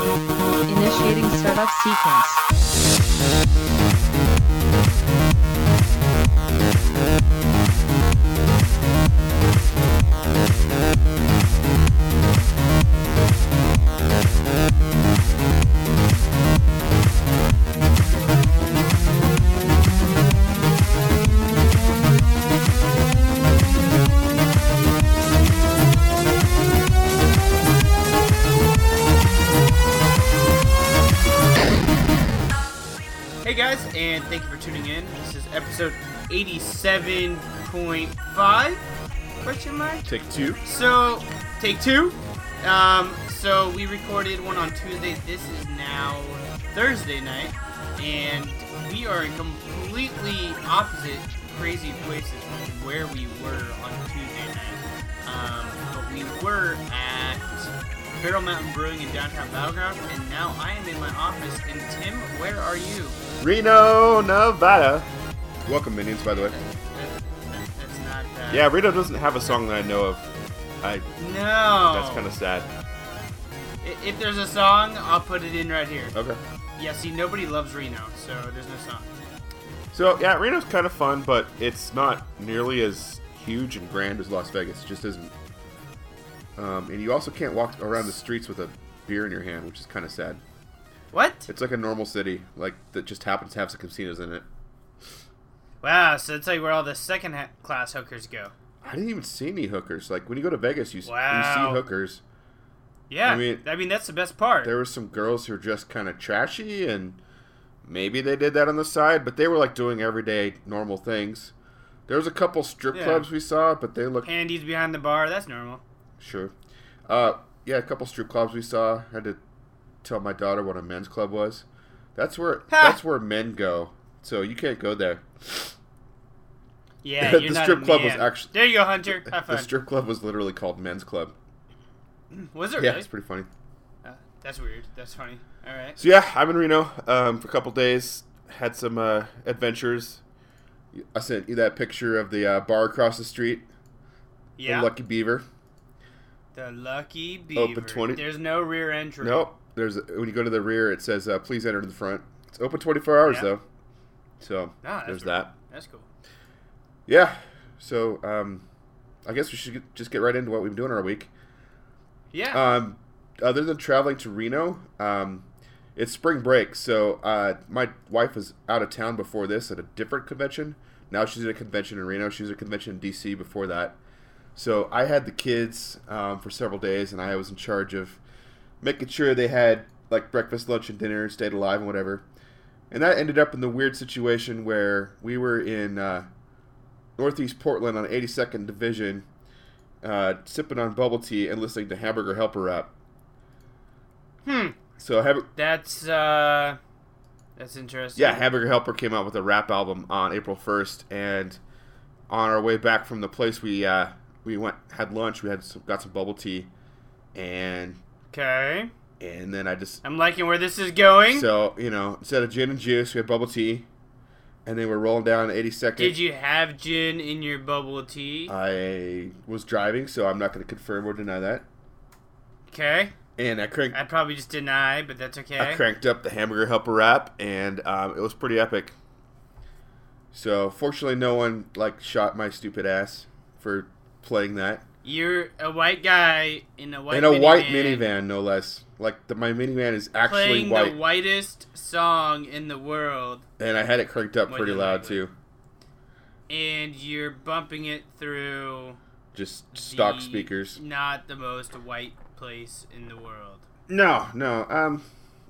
Initiating startup sequence. Hey guys, and thank you for tuning in. This is episode 87.5? Question mark? Take two. So, take two. Um, so we recorded one on Tuesday. This is now Thursday night, and we are in completely opposite crazy places from where we were on Tuesday night. Um, but we were at Barrel Mountain Brewing in downtown Battleground, and now I am in my office. And Tim, where are you? Reno, Nevada. Welcome, minions, by the way. That- that- that's not. Uh, Yeah, Reno doesn't have a song that I know of. I. No. That's kind of sad. I- If there's a song, I'll put it in right here. Okay. Yeah, see, nobody loves Reno, so there's no song. So yeah, Reno's kind of fun, but it's not nearly as huge and grand as Las Vegas. It just isn't. Um, and you also can't walk around the streets with a beer in your hand, which is kind of sad. What? It's like a normal city, like that just happens to have some casinos in it. Wow, so it's like where all the second ha- class hookers go. I didn't even see any hookers. Like when you go to Vegas, you, s you see hookers. Yeah, I mean, I mean- mean, that's the best part. There were some girls who were just kind of trashy, and maybe they did that on the side, but they were like doing everyday normal things. There was a couple strip Yeah. clubs we saw, but they looked Handies behind the bar, that's normal. Sure. Uh, yeah, a couple strip clubs we saw. I had to tell my daughter what a men's club was. That's where that's where men go. So you can't go there. Yeah, The strip club was actually There you go, Hunter. Have The strip club was literally called men's club. Was it Yeah, really? it's pretty funny. Uh, that's weird. That's funny. All right. So yeah, I'm in Reno um, for a couple days. Had some uh, adventures. I sent you that picture of the uh, bar across the street. Yeah. Lucky Beaver. The lucky beaver. Open 20 There's no rear entry. Nope. There's when you go to the rear, it says uh, please enter to the front. It's open 24 hours Yeah. though. So Ah, there's that. That's cool. Yeah. So um, I guess we should get, just get right into what we've been doing our week. Yeah. Um, other than traveling to Reno, um, it's spring break. So uh, my wife was out of town before this at a different convention. Now she's at a convention in Reno. She was at a convention in DC before that. So I had the kids um, for several days, and I was in charge of making sure they had like breakfast, lunch, and dinner, stayed alive, and whatever. And that ended up in the weird situation where we were in uh, Northeast Portland on 82nd Division, uh, sipping on bubble tea and listening to Hamburger Helper rap. hmm. So, Ham- That's uh. That's interesting. yeah, Hamburger Helper came out with a rap album on April 1st, and on our way back from the place we uh, we went had lunch. We had some, got some bubble tea, and Okay. and then I just I'm liking where this is going. so you know instead of gin and juice, we had bubble tea, and then we're rolling down 82nd. Did you have gin in your bubble tea? I was driving, so I'm not going to confirm or deny that. Okay. And I cranked, I'd probably just deny, but that's okay. I cranked up the Hamburger Helper rap, and um, it was pretty epic. So fortunately, no one like shot my stupid ass for playing that You're a white guy in a white in a white minivan minivan, no less. Like the, my minivan is actually playing white, the whitest song in the world, and I had it cranked up pretty loud too. and you're bumping it through Just stock the speakers. Not the most white place in the world. No, no. Um,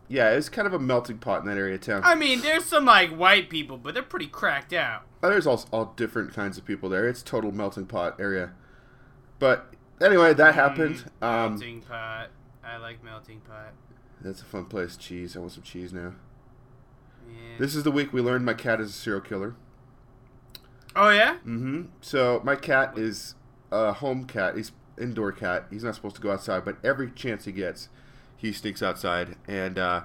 yeah, it's kind of a melting pot in that area of town. I mean, there's some like white people, but they're pretty cracked out. There's all, all different kinds of people there. It's total melting pot area. But anyway, that happened. Mm, Um, melting pot. I like melting pot. that's a fun place. Cheese. I want some cheese now. Yeah. This is the week we learned my cat is a serial killer. Oh yeah. Mm-hmm. So my cat is a home cat. He's indoor cat. He's not supposed to go outside, but every chance he gets, he sneaks outside. And uh,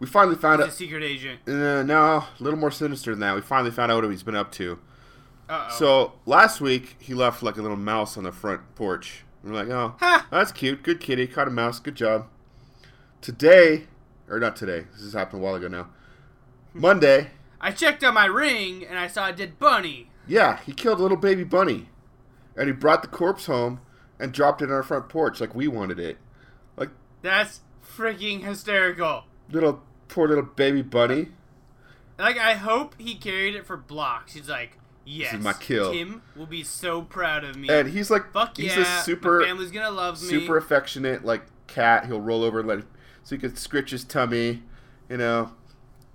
we finally found He's a out. secret agent. Uh, no, a little more sinister than that. We finally found out what he's been up to. So last week he left like a little mouse on the front porch. We're like, oh, Ha! that's cute. Good kitty. Caught a mouse. Good job. Today, or not today. This has happened a while ago now. Monday, I checked on my ring and I saw a dead bunny. yeah, he killed a little baby bunny, and he brought the corpse home and dropped it on our front porch like we wanted it. Like That's freaking hysterical. little poor little baby bunny. Like I hope he carried it for blocks. He's like, yes, is my kill." Tim will be so proud of me. And he's like, Fuck he's yeah, a super, my family's gonna love me. super affectionate like cat. He'll roll over and let him, so he could scritch his tummy. You know,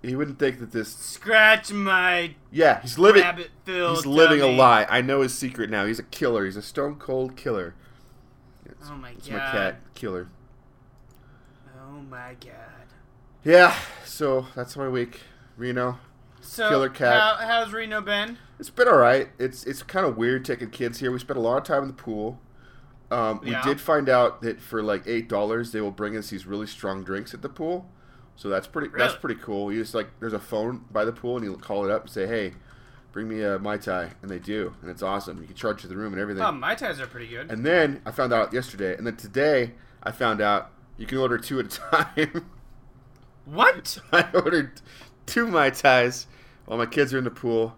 he wouldn't think that this. Scratch my Yeah, he's living. He's living a lie. I know his secret now. He's a killer. He's a stone cold killer. It's, Oh my it's god. my cat killer. Oh my god. Yeah, so that's my week. Reno. So Killer cat. How, how's Reno been? It's been all right. It's it's kind of weird taking kids here. We spent a lot of time in the pool. Um, we Yeah. did find out that for like eight dollars, they will bring us these really strong drinks at the pool. So that's pretty. That's pretty cool. You just like there's a phone by the pool, and you call it up and say, "Hey, bring me a mai tai," and they do, and it's awesome. You can charge to the room and everything. Oh, mai tais are pretty good. And then I found out yesterday, and then today I found out you can order two at a time. what? I ordered two mai tais while my kids are in the pool,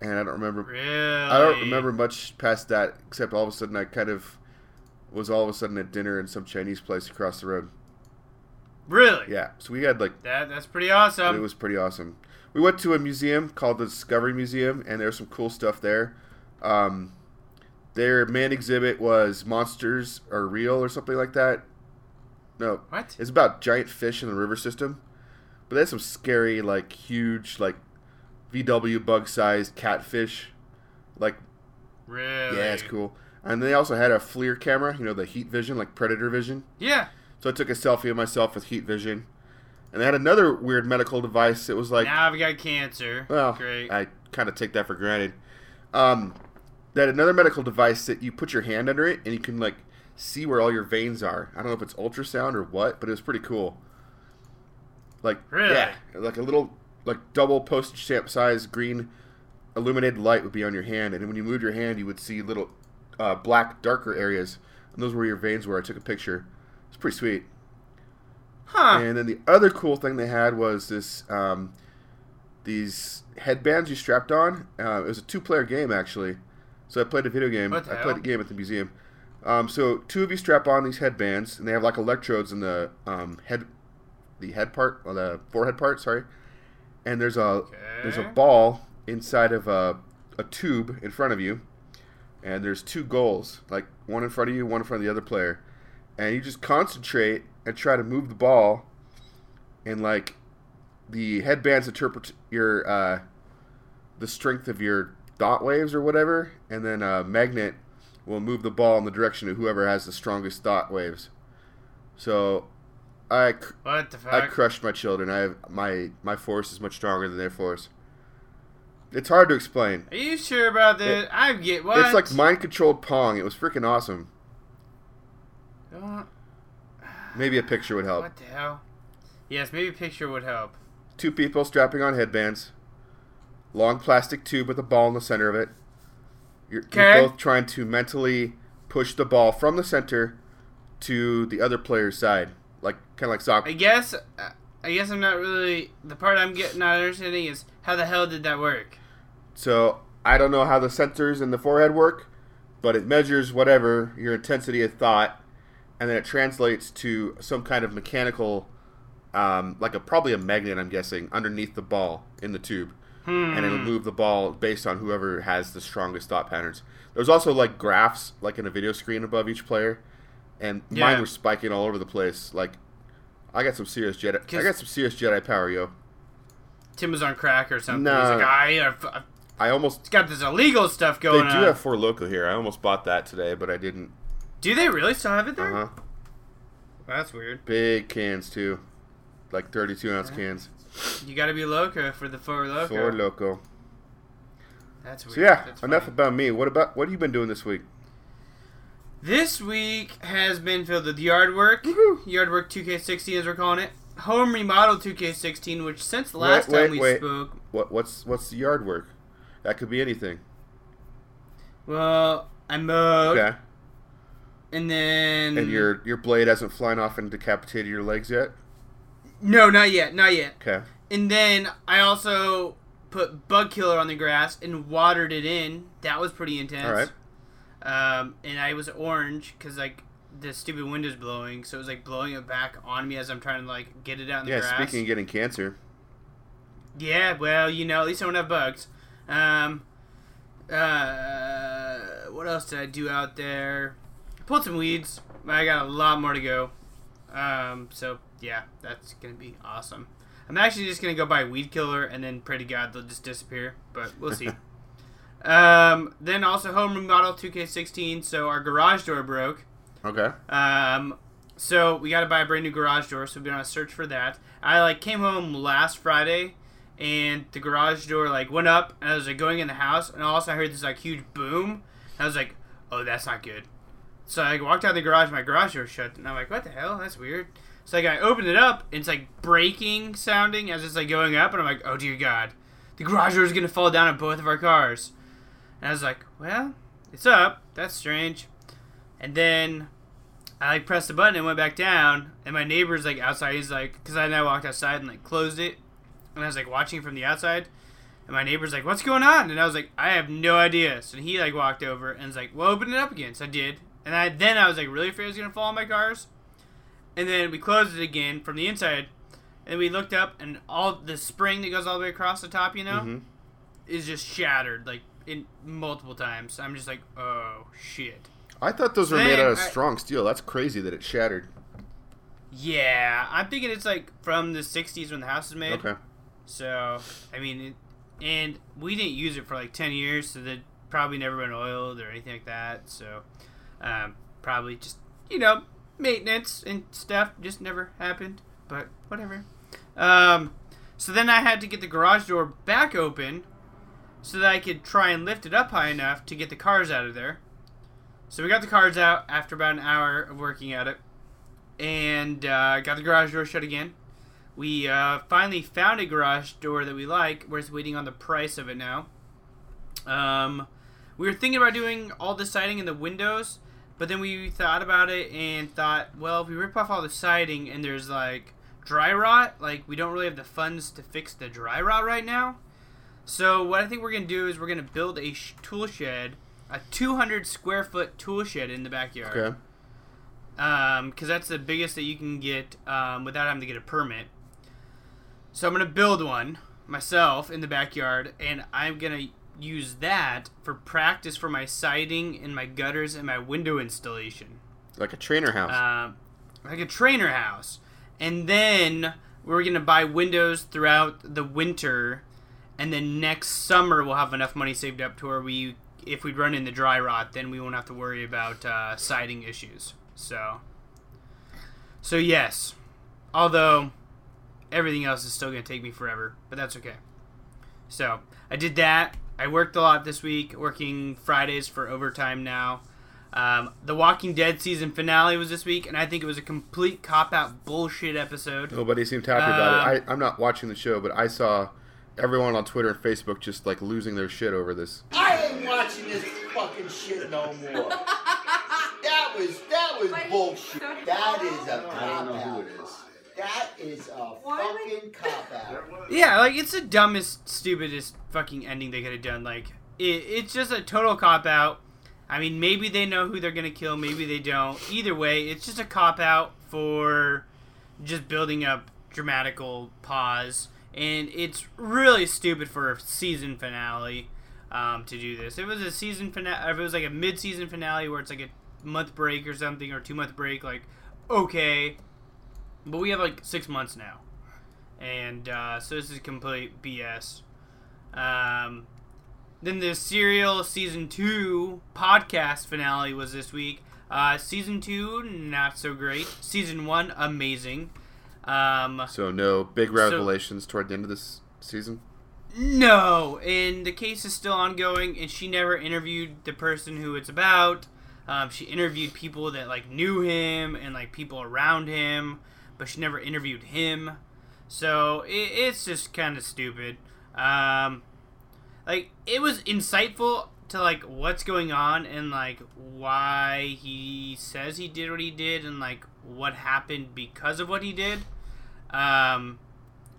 and I don't remember. Really? I don't remember much past that, except all of a sudden I kind of was all of a sudden at dinner in some Chinese place across the road. Really? Yeah, so we had like That that's pretty awesome. it was pretty awesome. We went to a museum called the Discovery Museum, and there's some cool stuff there. Um, their main exhibit was monsters are real or something like that. No, what? it's about giant fish in the river system, but there's some scary, like huge, like VW bug-sized catfish. Like, Really? yeah, it's cool. And they also had a FLIR camera, you know, the heat vision, like predator vision. Yeah. So I took a selfie of myself with heat vision. And they had another weird medical device. It was like, now I've got cancer. well, Great. I kind of take that for granted. Um, that another medical device that you put your hand under it and you can like see where all your veins are. I don't know if it's ultrasound or what, but it was pretty cool. Like Really? yeah, like a little like double postage stamp size green illuminated light would be on your hand, and when you moved your hand, you would see little uh, black darker areas, and those were where your veins were. I took a picture. It's pretty sweet. huh. And then the other cool thing they had was this um, these headbands you strapped on. Uh, it was a two-player game actually. So I played a video game. What the I played a game at the museum. Um, so two of you strap on these headbands, and they have like electrodes in the um, head, the head part or the forehead part. Sorry. And there's a there's a ball inside of a, a tube in front of you, and there's two goals, like one in front of you, one in front of the other player, and you just concentrate and try to move the ball, and like the headbands interpret your uh, the strength of your dot waves or whatever, and then a magnet will move the ball in the direction of whoever has the strongest dot waves. So, I cr- what the I crushed my children. I have my my force is much stronger than their force. It's hard to explain. Are you sure about this? I get what? It's like mind controlled Pong. It was freaking awesome. Uh, Maybe a picture would help. What the hell? Yes, maybe a picture would help. Two people strapping on headbands. Long plastic tube with a ball in the center of it. You're, you're both trying to mentally push the ball from the center to the other player's side, like kind of like soccer. I guess. I guess I'm not really. The part I'm getting not understanding is how the hell did that work? So I don't know how the sensors in the forehead work, but it measures whatever your intensity of thought, and then it translates to some kind of mechanical, um, like a probably a magnet, I'm guessing, underneath the ball in the tube, Hmm. and it'll move the ball based on whoever has the strongest thought patterns. There's also like graphs, like in a video screen above each player, and Yeah. mine were spiking all over the place. Like, I got some serious Jedi. I got some serious Jedi power, yo. Tim was on crack or something. No. He's like, I, I've, I've I almost. got this illegal stuff going. They do on. have Four Loco here. I almost bought that today, but I didn't. Do they really still have it there? Uh huh. That's weird. Big cans too, like 32 ounce cans. You gotta be loco for the four loco. Four Loco. That's weird. So yeah, That's enough funny. about me. What about what have you been doing this week? This week has been filled with yard work. Woohoo. Yard work 2K16 as we're calling it. Home remodel 2K16, which since the last Wait, wait, time we wait. spoke, What what's what's the yard work? That could be anything. well, I mowed, Okay. and then And your your blade hasn't flown off and decapitated your legs yet. no, not yet, not yet. Okay. And then I also put bug killer on the grass and watered it in. That was pretty intense. All right. Um, and I was orange because like the stupid window's blowing, so it was like blowing it back on me as I'm trying to like get it out in the Yeah. Speaking of getting cancer, Yeah, well, you know, at least I don't have bugs. Um, uh, what else did I do out there? Pulled some weeds. I got a lot more to go. Um, so yeah, that's gonna be awesome. I'm actually just gonna go buy weed killer and then pray to God they'll just disappear, but we'll see. um, then also home remodel 2K16. So our garage door broke. okay. Um, so we got to buy a brand new garage door. So we've been on a search for that. I like came home last Friday, and the garage door like went up, and I was like going in the house, and also I heard this like huge boom. I was like, oh, that's not good. So I walked out of the garage, my garage door shut, and I'm like, what the hell? That's weird. So like I opened it up, and it's like breaking sounding as it's like going up, and I'm like, oh dear God, the garage door is gonna fall down on both of our cars. And I was like, well, it's up. That's strange. And then I like pressed the button and went back down, and my neighbor's like outside. He's like, because I now walked outside and like closed it, and I was like watching from the outside, and my neighbor's like, "What's going on?" And I was like, "I have no idea." So he like walked over and was like, "Well, open it up again." So I did, and I then I was like really afraid it was gonna fall on my cars, and then we closed it again from the inside, and we looked up, and all the spring that goes all the way across the top, you know, hmm is just shattered like in multiple times. I'm just like, oh shit. I thought those were Thing, made out of I- strong steel. That's crazy that it shattered. Yeah, I'm thinking it's like from the '60s when the house was made. Okay. So, I mean, it, and we didn't use it for like 10 years, so that probably never been oiled or anything like that. So, um, probably just, you know, maintenance and stuff just never happened, but whatever. Um, so then I had to get the garage door back open so that I could try and lift it up high enough to get the cars out of there. So we got the cars out after about an hour of working at it and uh, got the garage door shut again. We uh, finally found a garage door that we like. We're just waiting on the price of it now. Um, we were thinking about doing all the siding in the windows, but then we thought about it and thought, well, if we rip off all the siding and there's like dry rot, like we don't really have the funds to fix the dry rot right now. So what I think we're gonna do is we're gonna build a sh- tool shed, a 200 square foot tool shed in the backyard Okay. because that's the biggest that you can get um, without having to get a permit. So I'm gonna build one myself in the backyard, and I'm gonna use that for practice for my siding and my gutters and my window installation, Like a trainer house. um, like a trainer house. And then we're gonna buy windows throughout the winter, and then next summer we'll have enough money saved up to where we, if we run into dry rot, then we won't have to worry about uh, siding issues. So, so yes, although everything else is still gonna take me forever, but that's okay. So I did that. I worked a lot this week, working Fridays for overtime now. Um, the Walking Dead season finale was this week, and I think it was a complete cop out bullshit episode. Nobody seemed happy about uh, it. I, I'm not watching the show, but I saw everyone on Twitter and Facebook just like losing their shit over this. I ain't watching this fucking shit no more. That was that was bullshit. That is a cop out. That is a fucking cop out. Yeah, like it's the dumbest, stupidest fucking ending they could have done. Like it, it's just a total cop out. I mean, maybe they know who they're gonna kill, maybe they don't. Either way, it's just a cop out for just building up dramatical pause, and it's really stupid for a season finale um, to do this. It was a season finale, if it was like a mid-season finale where it's like a month break or something or two month break, like okay, but we have like six months now and uh, so this is complete BS. Um, then the serial season two podcast finale was this week. Uh, season two, not so great. Season one, amazing. Um, So no big So- revelations toward the end of this season. no, and the case is still ongoing, and she never interviewed the person who it's about. Um, she interviewed people that like knew him and like people around him, but she never interviewed him. So it, it's just kind of stupid. Um, like it was insightful to like what's going on and like why he says he did what he did and like what happened because of what he did. Um,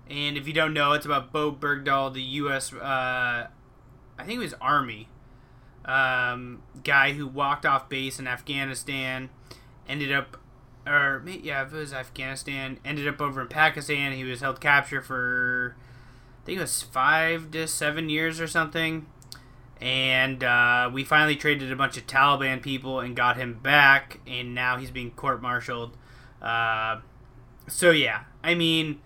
and if you don't know, it's about Bowe Bergdahl, the U.S. Uh, I think it was Army um, guy who walked off base in Afghanistan, ended up, or yeah, it was Afghanistan, ended up over in Pakistan. He was held capture for, I think it was five to seven years or something. And uh, we finally traded a bunch of Taliban people and got him back, and now he's being court-martialed. Uh, so yeah, I mean,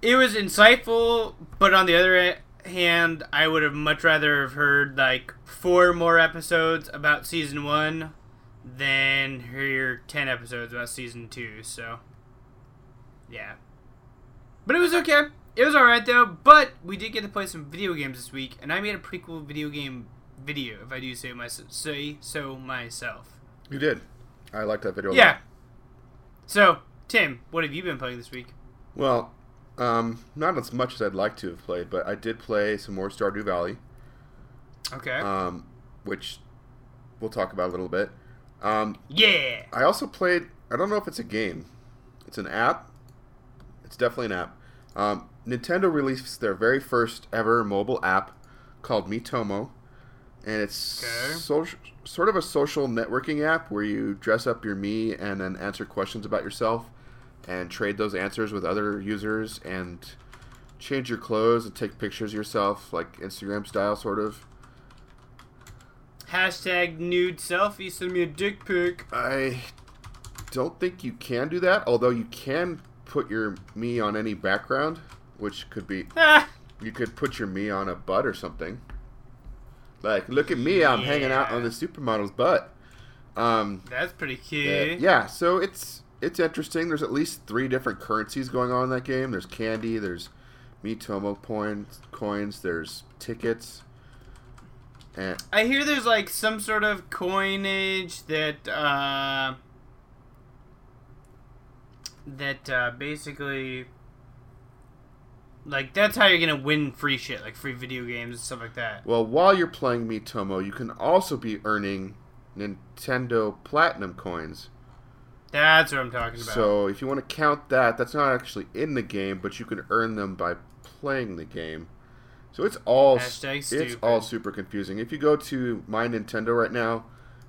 it was insightful, but on the other hand, I would have much rather have heard like four more episodes about season one than hear ten episodes about season two. So, yeah, but it was okay. It was alright though. But we did get to play some video games this week, and I made a pretty cool video game video, if I do say my say so myself. You did. I liked that video. a lot. Yeah. So, Tim, what have you been playing this week? Well, um, not as much as I'd like to have played, but I did play some more Stardew Valley, Okay. um, which we'll talk about a little bit. Um, yeah. I also played. I don't know if it's a game. It's an app. It's definitely an app. Um, Nintendo released their very first ever mobile app called Miitomo, and it's Okay. social, sort of a social networking app where you dress up your Mii and then answer questions about yourself, and trade those answers with other users, and change your clothes and take pictures of yourself, like Instagram style, sort of. Hashtag nude selfie. Send me a dick pic. I don't think you can do that, although you can put your Mii on any background, which could be Ah, you could put your Mii on a butt or something. Like, look at me, I'm hanging out on the supermodel's butt. Um, that's pretty uh, cute. yeah, so it's it's interesting. There's at least three different currencies going on in that game. There's candy, there's Miitomo coins, coins, there's tickets, and I hear there's like some sort of coinage that uh that uh basically like that's how you're gonna win free shit, like free video games and stuff like that. Well, while you're playing Miitomo, you can also be earning Nintendo Platinum coins. That's what I'm talking about. So if you want to count that, that's not actually in the game, but you can earn them by playing the game. So it's all it's all super confusing. If you go to My Nintendo right now,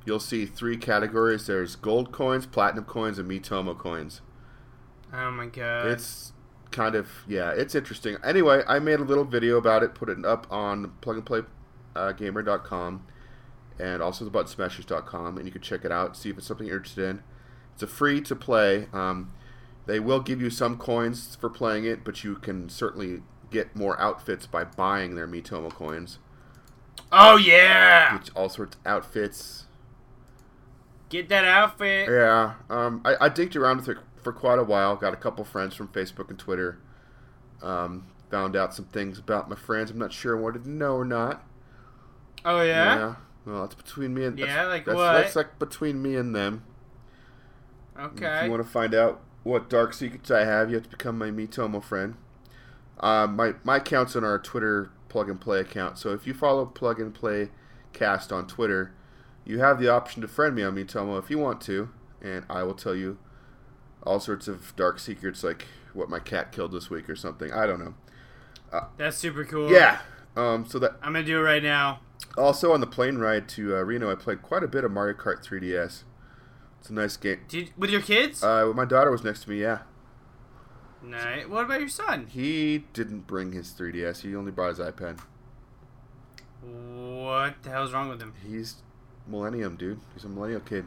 you'll see three categories. There's gold coins, platinum coins, and Miitomo coins. oh my god. It's kind of yeah, it's interesting. Anyway, I made a little video about it, put it up on plugandplaygamer.com and also the buttonsmashers.com, and you can check it out, see if it's something you're interested in. It's a free to play. Um, they will give you some coins for playing it, but you can certainly get more outfits by buying their Miitomo coins. oh yeah. Get all sorts of outfits. Get that outfit. Yeah, um, I, I digged around with it for quite a while. Got a couple friends from Facebook and Twitter. Um, found out some things about my friends. I'm not sure I wanted to know or not. Oh yeah. Yeah. Well, that's between me and Yeah, that's, like that's, what? That's like between me and them. Okay. If you want to find out what dark secrets I have, you have to become my Miitomo friend. Uh, my my account's on our Twitter plug and play account. So if you follow plug and play cast on Twitter, you have the option to friend me on Miitomo if you want to, and I will tell you all sorts of dark secrets like what my cat killed this week or something. I don't know. That's super cool. Yeah. Um. So that I'm gonna do it right now. also on the plane ride to uh, Reno, I played quite a bit of Mario Kart 3DS. It's a nice game. Did, with your kids? Uh, my daughter was next to me. Yeah. nice. What about your son? He didn't bring his 3DS. He only brought his iPad. What the hell's wrong with him? He's millennium, dude. He's a millennial kid.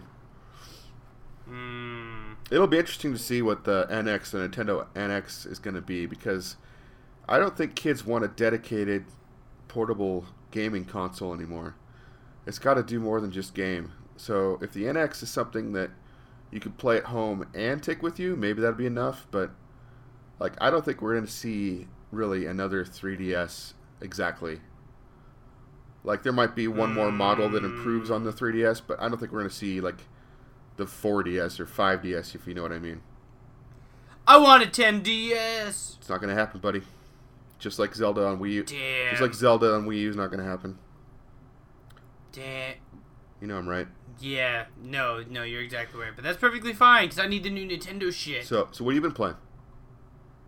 Hmm. It'll be interesting to see what the NX, the Nintendo NX, is going to be because I don't think kids want a dedicated portable gaming console anymore. It's got to do more than just game. So if the NX is something that you could play at home and take with you. Maybe that'd be enough, but like I don't think we're going to see really another 3DS exactly. Like there might be one more model that improves on the 3DS, but I don't think we're going to see like the 4DS or 5DS if you know what I mean. I want a 10DS. It's not to happen, buddy. Just like Zelda on Wii U. Damn. Just like Zelda on Wii U is not to happen. Damn. You know I'm right. Yeah. No, no, you're exactly right. But that's perfectly fine because I need the new Nintendo shit. So, so what have you been playing?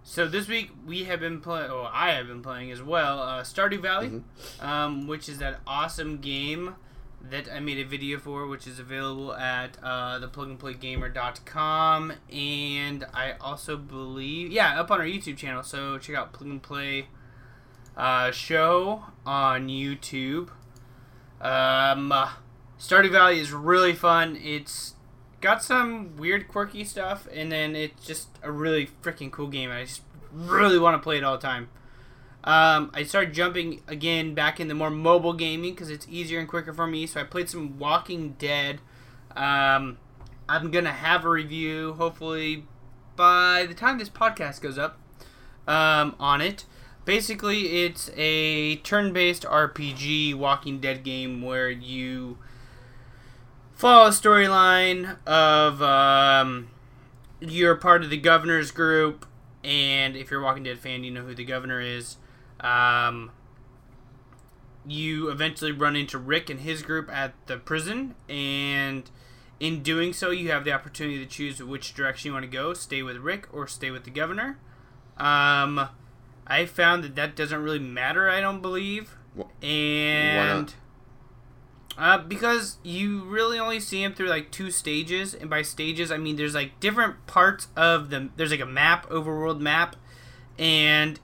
So this week we have been playing, or I have been playing as well, uh, Stardew Valley, Mm-hmm. um, which is that awesome game that I made a video for, which is available at uh, theplugandplaygamer.com, and I also believe, yeah, up on our YouTube channel. So check out Plug and Play uh, show on YouTube. Um, Stardew Valley is really fun. It's got some weird, quirky stuff, and then it's just a really freaking cool game. I just really want to play it all the time. Um, I started jumping again back into more mobile gaming because it's easier and quicker for me. So I played some Walking Dead. Um, I'm gonna have a review hopefully by the time this podcast goes up um, on it. Basically, it's a turn-based RPG Walking Dead game where you follow a storyline of um, you're part of the governor's group, and if you're a Walking Dead fan, you know who the governor is. Um, you eventually run into Rick and his group at the prison, and in doing so, you have the opportunity to choose which direction you want to go: stay with Rick or stay with the governor. Um, I found that that doesn't really matter. I don't believe, Wh- and. Uh, because you really only see him through like two stages, and by stages I mean there's like different parts of the there's like a map, overworld map, and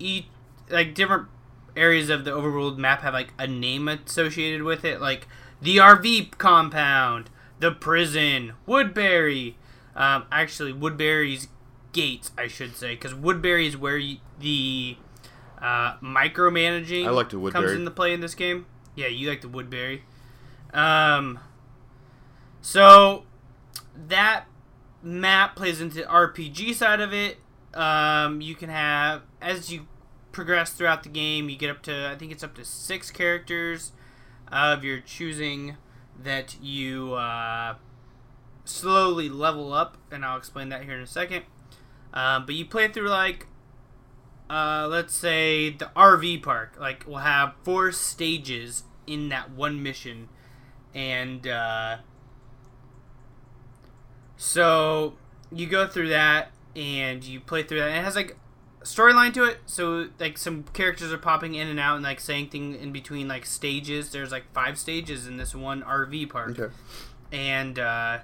each like different areas of the overworld map have like a name associated with it, like the RV compound, the prison, Woodbury. Um, actually, Woodbury's gates, I should say, because Woodbury is where you, the uh, micromanaging I like the comes into play in this game. Yeah, you like the Woodbury. Um, so that map plays into the RPG side of it. Um, you can have as you progress throughout the game, you get up to I think it's up to six characters of your choosing that you uh, slowly level up, and I'll explain that here in a second. Um, but you play through like uh, let's say the RV park, like we'll have four stages in that one mission, and uh, so you go through that and you play through that. And it has like storyline to it, so like some characters are popping in and out and like saying things in between like stages. There's like five stages in this one RV park Okay. and uh,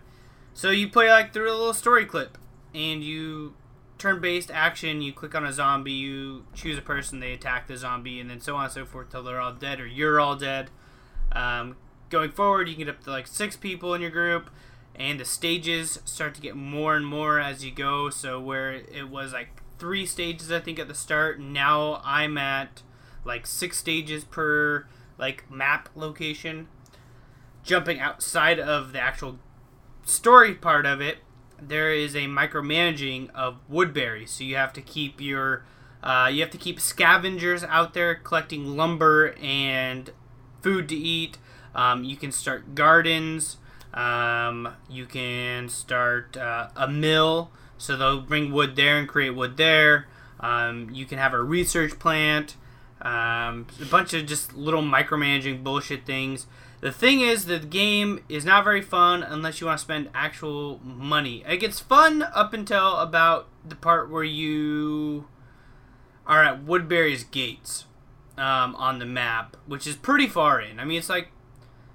so you play like through a little story clip and you turn-based action you click on a zombie you choose a person they attack the zombie and then so on and so forth till they're all dead or you're all dead um, going forward you can get up to like six people in your group and the stages start to get more and more as you go so where it was like three stages i think at the start now i'm at like six stages per like map location jumping outside of the actual story part of it, there is a micromanaging of Woodbury. So you have to keep your uh, you have to keep scavengers out there collecting lumber and food to eat. Um, you can start gardens. Um, you can start uh, a mill, so they'll bring wood there and create wood there. Um, you can have a research plant. Um, a bunch of just little micromanaging bullshit things. The thing is, the game is not very fun unless you want to spend actual money. It gets fun up until about the part where you are at Woodbury's gates um, on the map, which is pretty far in. I mean, it's like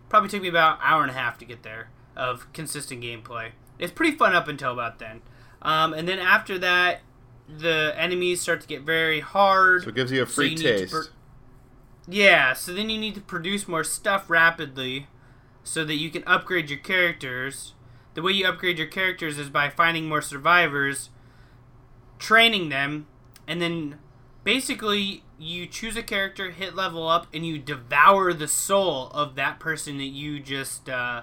probably took me about an hour and a half to get there of consistent gameplay. It's pretty fun up until about then, um, and then after that, the enemies start to get very hard. So it gives you a So free you taste. per- yeah, so then you need to produce more stuff rapidly so that you can upgrade your characters. The way you upgrade your characters is by finding more survivors, training them, and then basically you choose a character, hit level up, and you devour the soul of that person that you just uh,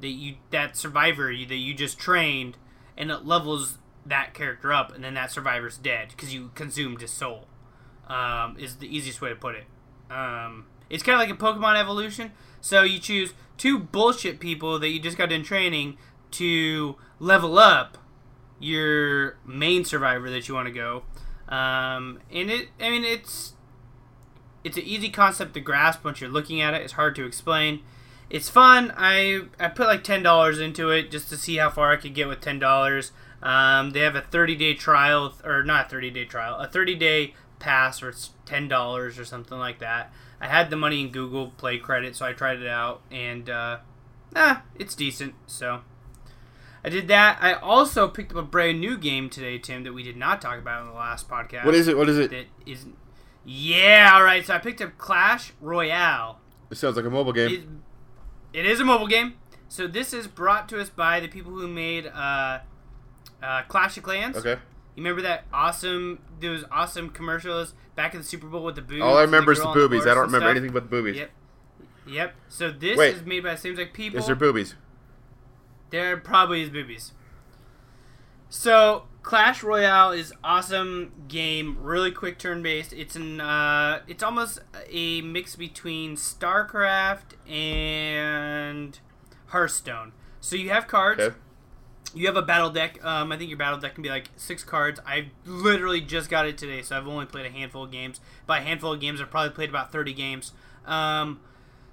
that you that survivor you, that you just trained, and it levels that character up, and then that survivor's dead because you consumed his soul. Um, is the easiest way to put it. Um, it's kind of like a Pokemon evolution. So you choose two bullshit people that you just got in training to level up your main survivor that you want to go. Um, and it, I mean, it's it's an easy concept to grasp once you're looking at it. It's hard to explain. It's fun. I I put like ten dollars into it just to see how far I could get with ten dollars. Um, they have a 30 day trial, or not 30 day trial, a 30 day pass it's ten dollars or something like that. I had the money in Google Play credit, so I tried it out, and uh, ah, it's decent. So I did that. I also picked up a brand new game today, Tim, that we did not talk about in the last podcast. What is it? What is it? That is, yeah, all right. So I picked up Clash Royale. It sounds like a mobile game. It, it is a mobile game. So this is brought to us by the people who made uh, uh, Clash of Clans. Okay. You remember that awesome those awesome commercials back in the Super Bowl with the boobies? All I remember is the boobies. horse I don't remember stuff? anything but the boobies. Yep. Yep. So this Wait. is made by the same like people. Is there boobies? There probably is boobies. So Clash Royale is awesome game, really quick turn based. It's an uh, it's almost a mix between StarCraft and Hearthstone. So you have cards. Okay. You have a battle deck. Um, I think your battle deck can be like six cards. I literally just got it today, so I've only played a handful of games. By a handful of games, I've probably played about thirty games. Um,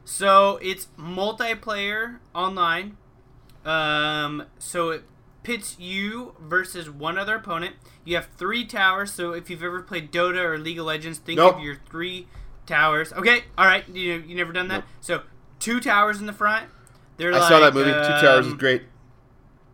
so it's multiplayer online. Um, so it pits you versus one other opponent. You have three towers. So if you've ever played Dota or League of Legends, think Nope. of your three towers. Okay, all right. You you never done that. Nope. So two towers in the front. They're I like, saw that movie. Two Towers is um, great.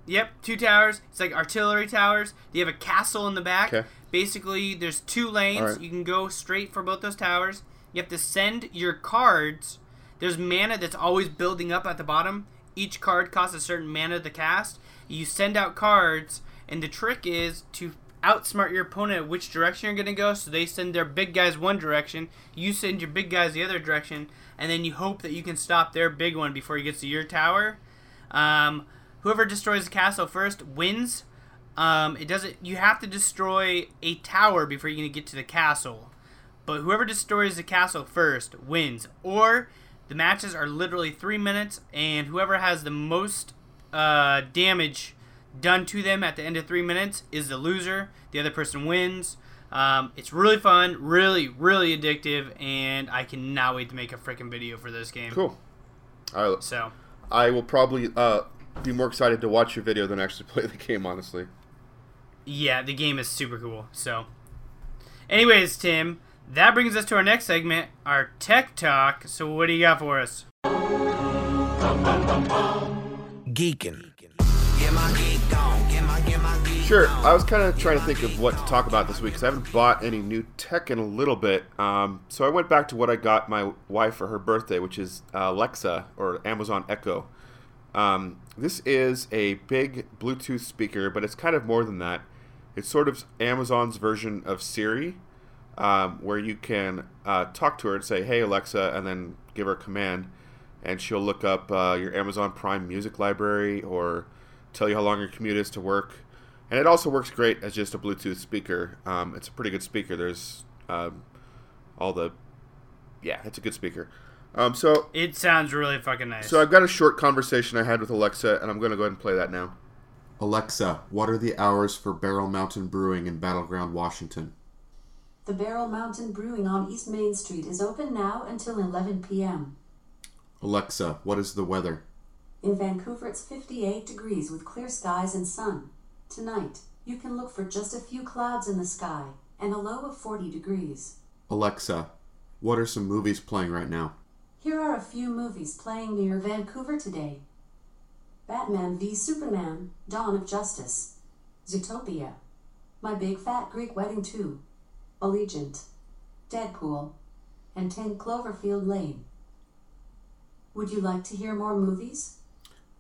Yep, two towers. It's like artillery towers. You have a castle in the back. Okay. Basically, there's two lanes. Alright. You can go straight for both those towers. You have to send your cards. There's mana that's always building up at the bottom. Each card costs a certain mana to cast. You send out cards, and the trick is to outsmart your opponent which direction you're going to go. So they send their big guys one direction, you send your big guys the other direction, and then you hope that you can stop their big one before he gets to your tower. Um, whoever destroys the castle first wins. Um, it doesn't. You have to destroy a tower before you can get to the castle. But whoever destroys the castle first wins. Or the matches are literally three minutes, and whoever has the most uh, damage done to them at the end of three minutes is the loser. The other person wins. Um, it's really fun, really, really addictive, and I cannot wait to make a freaking video for this game. Cool. I, So, I will probably uh, be more excited to watch your video than actually play the game. Honestly. yeah, the game is super cool. So, anyways, Tim, that brings us to our next segment, our tech talk. So, what do you got for us? Geek Sure. I was kind of trying to think of what to talk about this week because I haven't bought any new tech in a little bit. Um, so I went back to what I got my wife for her birthday, which is uh, Alexa or Amazon Echo. Um, this is a big Bluetooth speaker, but it's kind of more than that. It's sort of Amazon's version of Siri, um, where you can uh, talk to her and say, "Hey Alexa," and then give her a command, and she'll look up uh, your Amazon Prime music library or tell you how long your commute is to work. And it also works great as just a Bluetooth speaker. Um, it's a pretty good speaker. There's um, all the, yeah, it's a good speaker. Um, so It sounds really fucking nice. so I've got a short conversation I had with Alexa, and I'm going to go ahead and play that now. Alexa, what are the hours for Barrel Mountain Brewing in Battleground, Washington? The Barrel Mountain Brewing on East Main Street is open now until 11 p.m. Alexa, what is the weather? In Vancouver, it's 58 degrees with clear skies and sun. Tonight, you can look for just a few clouds in the sky and a low of 40 degrees. Alexa, what are some movies playing right now? Here are a few movies playing near Vancouver today Batman v Superman Dawn of Justice, Zootopia, My Big Fat Greek Wedding 2, Allegiant, Deadpool, and 10 Cloverfield Lane. Would you like to hear more movies?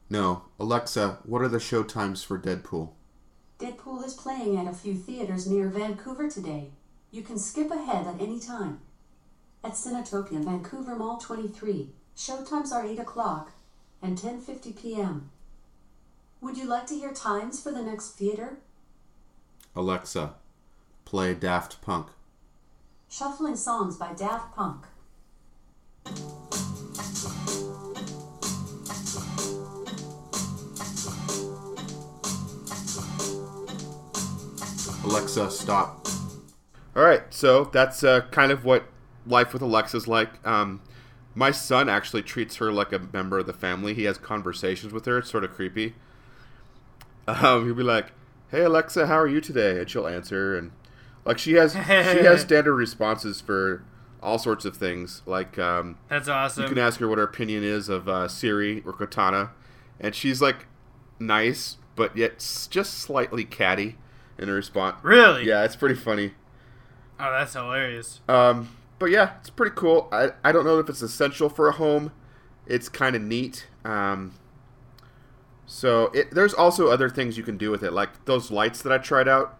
No. Alexa, what are the show times for Deadpool? Deadpool is playing at a few theaters near Vancouver today. You can skip ahead at any time. At Cinetopia Vancouver Mall 23, showtimes are 8 o'clock. and 10:50 p.m. Would you like to hear times for the next theater? Alexa, play Daft Punk. Shuffling songs by Daft Punk. Alexa, stop. All right, so that's uh, kind of what life with Alexa's like. Um, my son actually treats her like a member of the family. He has conversations with her. It's sort of creepy. Um, he'll be like, "Hey Alexa, how are you today?" And she'll answer, and like she has she has standard responses for all sorts of things. Like um, That's awesome. you can ask her what her opinion is of uh, Siri or Cortana, and she's like nice, but yet just slightly catty in her response. really? Yeah, it's pretty funny. Oh, that's hilarious. Um, but yeah, it's pretty cool. I, I don't know if it's essential for a home. It's kind of neat. Um, so it, there's also other things you can do with it, like those lights that I tried out.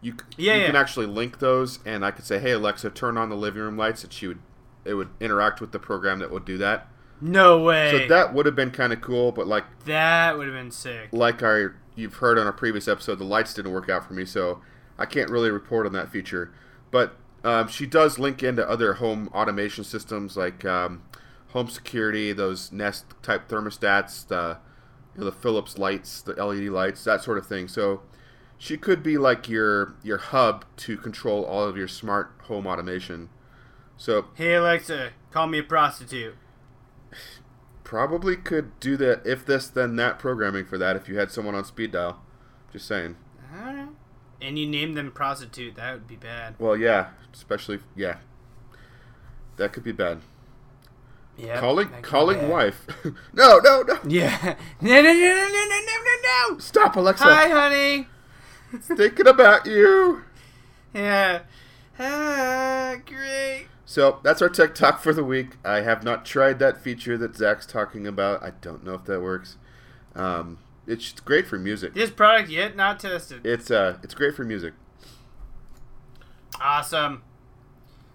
You Yeah, you yeah. can actually link those, and I could say, "Hey Alexa, turn on the living room lights," and she would it would interact with the program that would do that. No way. So that would have been kind of cool, but like that would have been sick. like our you've heard on a previous episode, the lights didn't work out for me, so I can't really report on that feature. But um, she does link into other home automation systems like um, home security, those Nest type thermostats, the you know, the Philips lights, the LED lights, that sort of thing. So she could be like your your hub to control all of your smart home automation. So Hey Alexa, call me a prostitute. Probably could do the if this then that programming for that if you had someone on speed dial. Just saying. I don't know. And you name them prostitute, that would be bad. Well, yeah, especially yeah. That could be bad. Yeah. calling calling wife. no, no, no. Yeah. No, no, no, no, no, no, no, no. Stop, Alexa. Hi, honey. Thinking about you. Yeah. Ah, great. So that's our tech talk for the week. I have not tried that feature that Zach's talking about. I don't know if that works. Um, it's great for music. This product yet not tested. It's uh, it's great for music. Awesome.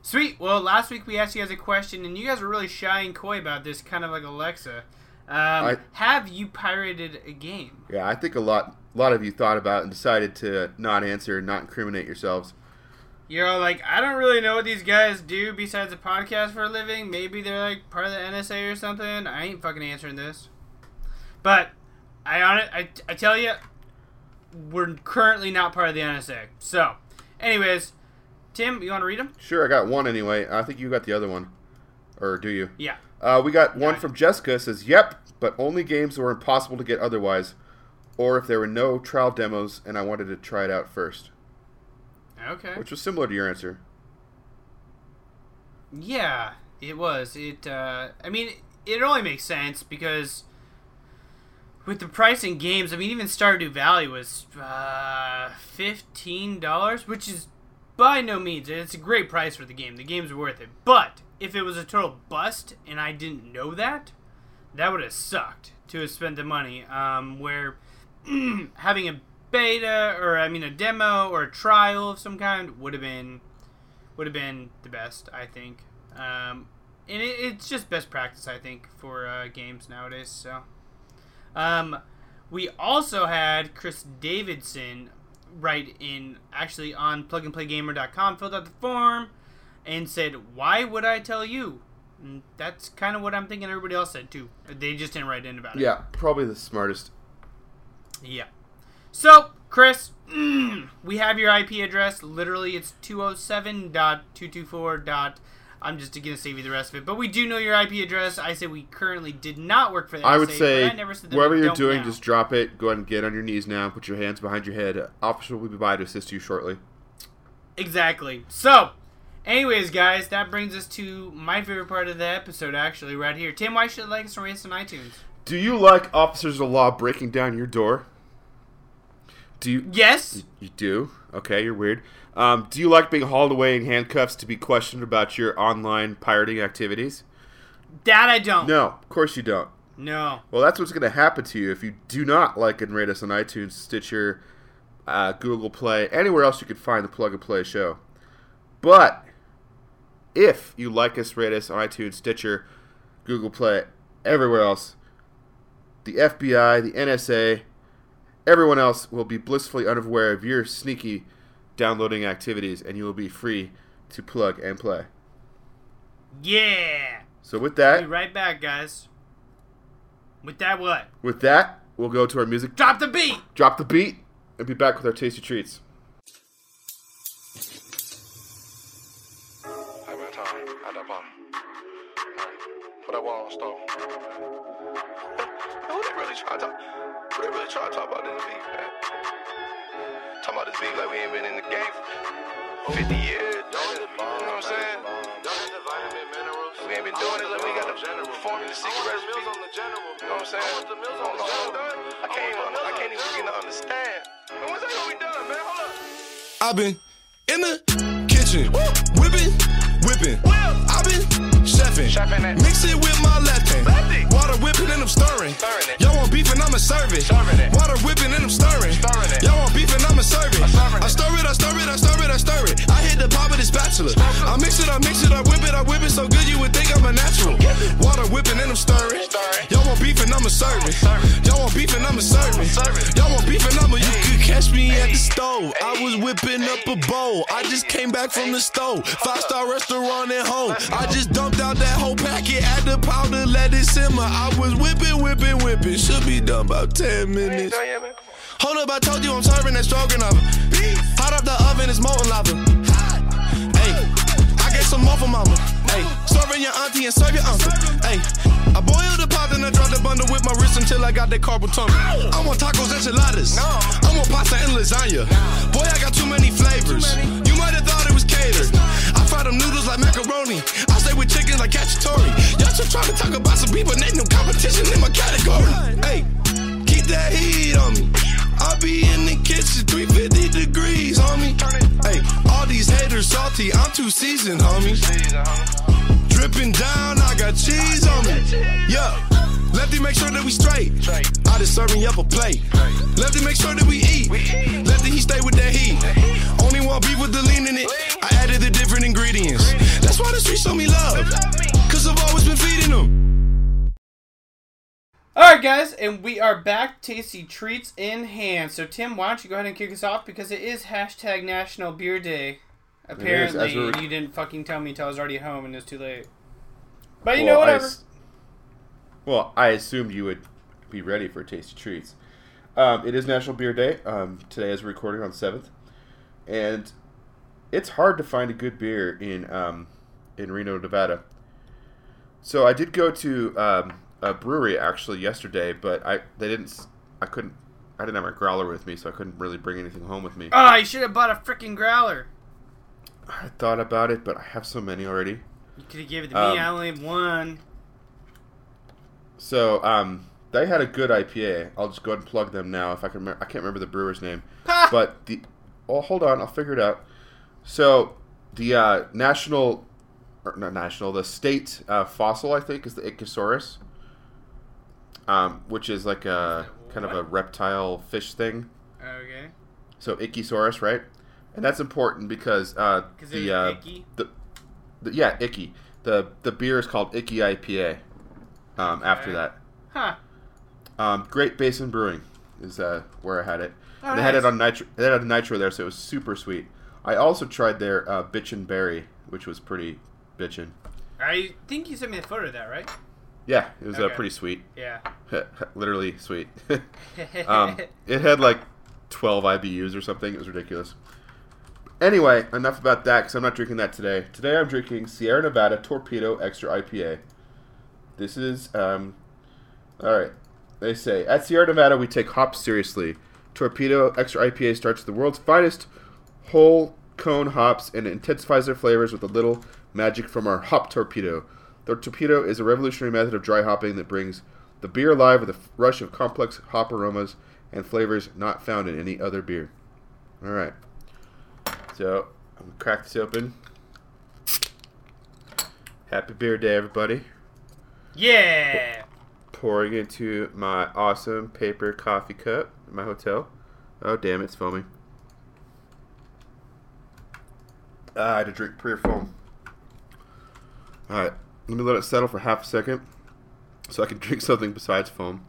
Sweet. Well, last week we asked you guys a question, and you guys were really shy and coy about this, kind of like Alexa. Um, have you pirated a game? Yeah, I think a lot, a lot of you thought about it and decided to not answer and not incriminate yourselves. You're all like, I don't really know what these guys do besides a podcast for a living. Maybe they're like part of the NSA or something. I ain't fucking answering this. But I on it. I, I tell you, we're currently not part of the NSA. So, anyways, Tim, you want to read them? Sure, I got one anyway. I think you got the other one, or do you? Yeah. Uh, we got one from Jessica says, "Yep, but only games that were impossible to get otherwise, or if there were no trial demos and I wanted to try it out first, Okay. which was similar to your answer. Yeah, it was. It. Uh, I mean, it only makes sense because with the price in games, I mean, even Stardew Valley was uh, fifteen dollars, which is by no means it's a great price for the game. The game's are worth it. But if it was a total bust and I didn't know that, that would have sucked to have spent the money. Um, where having a beta or I mean a demo or a trial of some kind would have been would have been the best, I think. Um, and it, it's just best practice, I think, for uh, games nowadays. So, um, we also had Chris Davidson write in actually on plugandplaygamer.com, filled out the form, and said, "Why would I tell you?" And that's kind of what I'm thinking. Everybody else said too. They just didn't write in about it. Yeah, probably the smartest. Yeah. So, Chris, mm, we have your IP address. Literally, it's 207.224. dot- I'm just going to save you the rest of it. But we do know your IP address. I said we currently did not work for the I would NSA, say, I never said that whatever you're doing, now. just drop it. Go ahead and get on your knees now. Put your hands behind your head. Officer will be by to assist you shortly. Exactly. So, anyways, guys, that brings us to my favorite part of the episode, actually, right here. Tim, why should I like us and rate us on iTunes? Do you like officers of law breaking down your door? Do you? Yes. You do? Okay, you're weird. Um, do you like being hauled away in handcuffs to be questioned about your online pirating activities? That I don't. No, of course you don't. No. Well, that's what's going to happen to you if you do not like and rate us on iTunes, Stitcher, uh, Google Play, anywhere else you can find the Plug and Play show. But if you like us, rate us on iTunes, Stitcher, Google Play, everywhere else, the FBI, the NSA, everyone else will be blissfully unaware of your sneaky downloading activities, and you will be free to plug and play. Yeah. So with that, Be right back, guys. With that, what? with that, we'll go to our music. Drop the beat. Drop the beat, and be back with our tasty treats. Hey man, Tom, out that bottom. Put that wall on stove. Who they really try to talk? Who they really try to talk about this beef, man? Talking about this beef like we ain't been in the game for 50 years. You know what I'm saying? We ain't been doing it like we got the formula, the secret recipe. You know what I'm saying? Hold on, hold on. I can't even, I can't even begin to understand. Man, When's that gonna be done, man? Hold up. I've been in the kitchen, whipping, whipping. I've been chefing, Chefing mix it with my left hand. Lefty. Water whipping and I'm stirring. Stirring. Y'all want beef and I'ma serve it. Serving it. Water whipping and I'm stirring. Stirring. Y'all want beef and I'ma serve it. I stir it, I stir it, I stir it, I stir it. I hit the pot with a spatula. I mix it, I mix it, I whip it, I whip it so good you would think I'm a natural. Water whipping and I'm stirring. Y'all want beef and I'ma serve it. Y'all want beef and I'ma serve it. Y'all want beef and I'ma. You could catch me at the stove. I whipping up a bowl. I just came back from the stove. Five star restaurant at home. I just dumped out that whole packet. Add the powder, let it simmer. I was whipping, whipping, whipping. Should be done about 10 minutes. Hold up, I told you I'm serving that stroganoff. Hot up the oven, it's molten lava. Hey, I get some more for mama. Hey, serving your auntie and serve your uncle. Hey, I boiled the pot and I dropped the bundle with my wrist until I got that carpal tunnel. I want tacos, enchiladas. No. I want pasta and lasagna. Boy, I got too many flavors. You might have thought it was catered. I fry them noodles like macaroni. I stay with chickens like cacciatore. Y'all just trying to talk about some people, ain't no competition in my category. Hey, keep that heat on me. I be in the kitchen, 350 degrees, homie. Hey, all haters salty, I'm too seasoned, homie. Dripping down, I got cheese on me. Yeah. Lefty make sure that we straight. I just serving you up a plate. Lefty make sure that we eat. Lefty he stay with that heat. Only want beef with the lean in it. I added the different ingredients. That's why the streets show me love. Cause I've always been feeding them. All right, guys, and we are back. Tasty treats in hand. So, Tim, why don't you go ahead and kick us off because it is hashtag National Beer Day. Apparently, we're- you didn't fucking tell me until I was already at home and it was too late. But you Well, know, I whatever. s- well, I assumed you would be ready for tasty treats. Um, it is National Beer Day. Um, today is recording on seventh, and it's hard to find a good beer in um, in Reno, Nevada. So I did go to um, a brewery actually yesterday, but I they didn't. I couldn't. I didn't have my growler with me, so I couldn't really bring anything home with me. Oh, you should have bought a freaking growler. I thought about it, but I have so many already. You could have given it to Um, me. I only have one. So um, they had a good IPA. I'll just go ahead and plug them now if I can. Remember, I can't remember the brewer's name, Ha! but the. Oh, hold on, I'll figure it out. So the uh, national, or not national, the state uh, fossil I think is the Ichthyosaurus, um, which is like a kind of a reptile fish thing. Okay. So Ichthyosaurus, right? And that's important because uh, the, uh, icky? the the yeah icky the the beer is called Icky IPA. Um, After that, Huh. um, Great Basin Brewing is uh, where I had it. Oh, And they had it on nitro. They had nitro there, so it was super sweet. I also tried their uh, Bitchin' Berry, which was pretty bitchin'. I think you sent me a photo of that, right? Yeah, it was uh, pretty sweet. Yeah. Literally sweet. um, it had like 12 IBUs or something. It was ridiculous. Anyway, enough about that because I'm not drinking that today. Today I'm drinking Sierra Nevada Torpedo Extra IPA. This is, um, alright. They say, at Sierra Nevada, we take hops seriously. Torpedo Extra IPA starts with the world's finest whole cone hops and intensifies their flavors with a little magic from our hop torpedo. The torpedo is a revolutionary method of dry hopping that brings the beer alive with a rush of complex hop aromas and flavors not found in any other beer. All right. So, I'm to crack this open. Happy beer day, everybody. yeah. Pouring into my awesome paper coffee cup in my hotel. Oh, damn, it's foaming. Ah, I had to drink pure foam. Alright, let me let it settle for half a second so I can drink something besides foam.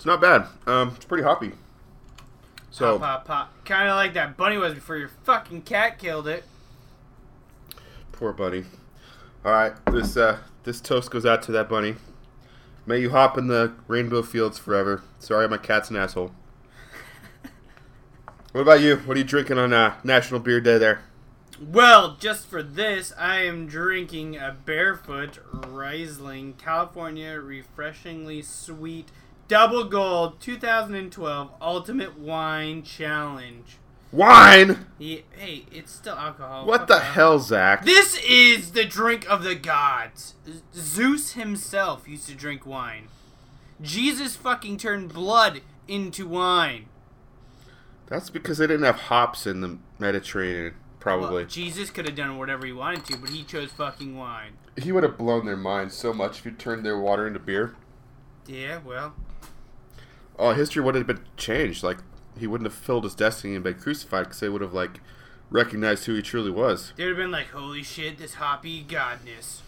It's not bad. Um, it's pretty hoppy. So Pop, pop, pop. Kind of like that bunny was before your fucking cat killed it. poor bunny. All right, this uh, this toast goes out to that bunny. May you hop in the rainbow fields forever. Sorry, my cat's an asshole. what about you? What are you drinking on uh, National Beer Day there? Well, just for this, I am drinking a Barefoot Riesling California Refreshingly Sweet Double Gold 2012 Ultimate Wine Challenge. Wine. Yeah, hey, it's still alcohol. What Fuck the off. hell, Zach? This is the drink of the gods. Zeus himself used to drink wine. Jesus fucking turned blood into wine. That's because they didn't have hops in the Mediterranean. Probably. Well, Jesus could have done whatever he wanted to, but he chose fucking wine. he would have blown their minds so much if you turned their water into beer. Yeah, well, Oh, history would have been changed. Like he wouldn't have filled his destiny and been crucified because they would have like recognized who he truly was. they would have been like, "Holy shit, this hoppy godness."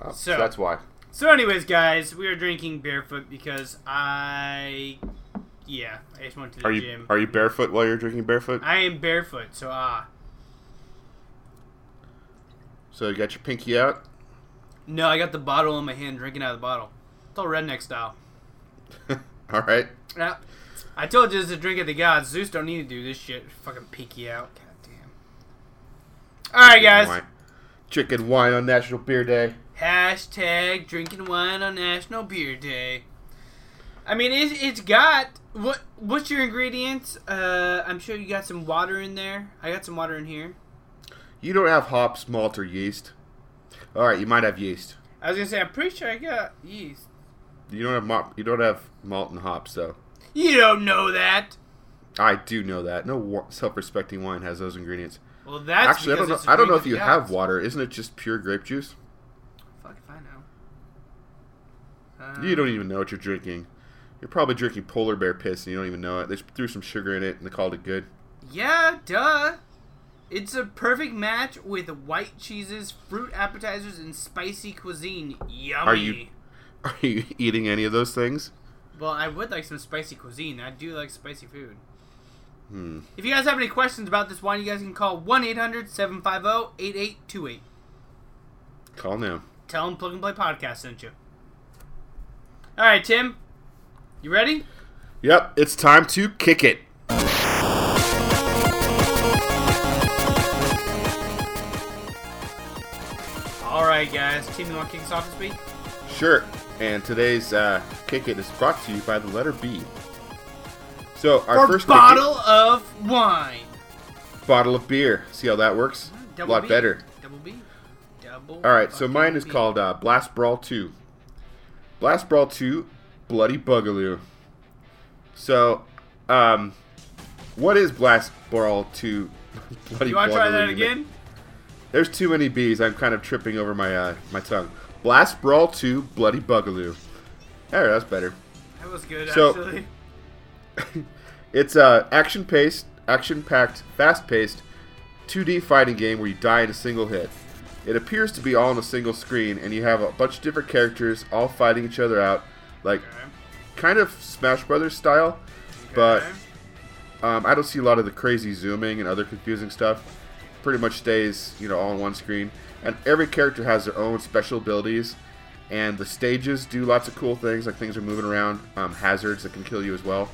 Uh, So- so that's why. So, anyways, guys, we are drinking barefoot because I, yeah, I just went to the Are you gym. are you barefoot while you're drinking barefoot? I am barefoot, so ah, So you got your pinky out. no, I got the bottle in my hand, drinking out of the bottle. It's all redneck style. All right. Yeah. I told you it's a drink of the gods. Zeus don't need to do this shit. Fucking peeky out. God damn. Alright, guys. Wine. Chicken wine on National Beer Day. Hashtag drinking wine on National Beer Day. I mean, it, it's got. What What's your ingredients? Uh, I'm sure you got some water in there. I got some water in here. You don't have hops, malt, or yeast. All right, you might have yeast. I was gonna say, I'm pretty sure I got yeast. You don't have malt. You don't have malt and hops, though. You don't know that. I do know that. No wa- self-respecting wine has those ingredients. Well, that's Actually, I don't know. I don't know if you have water. Isn't it just pure grape juice? Fuck if I know. Uh, You don't even know what you're drinking. You're probably drinking polar bear piss and you don't even know it. They threw some sugar in it and they called it good. Yeah, duh. It's a perfect match with white cheeses, fruit appetizers, and spicy cuisine. Yummy. Are you- Are you eating any of those things? Well, I would like some spicy cuisine. I do like spicy food. Hmm. If you guys have any questions about this wine, you guys can call 1 800 750 8828. Call now. Tell them Plug and Play Podcast sent you. Alright, Tim. You ready? Yep, it's time to kick it. Alright, guys. Tim, you want to kick us off this week? Sure. And today's uh, kick it is brought to you by the letter B. So our Or first bottle of wine. bottle of beer. See how that works? Double a lot B. better. Double B. Double. All right, so mine is B. called uh, Blast Brawl 2. Blast Brawl 2, Bloody Bugaloo. So, um, what is Blast Brawl 2, Bloody You want to try that again? There's too many B's. I'm kind of tripping over my uh, my tongue. Blast Brawl 2, Bloody Bugaloo. All right, that's better. That was good, So- actually. It's a action paced, action packed, fast paced, 2D fighting game where you die in a single hit. It appears to be all on a single screen, and you have a bunch of different characters all fighting each other out, like Okay. kind of Smash Brothers style. But um, I don't see a lot of the crazy zooming and other confusing stuff. Pretty much stays, you know, all on one screen. And every character has their own special abilities, and the stages do lots of cool things, like things are moving around, um, hazards that can kill you as well.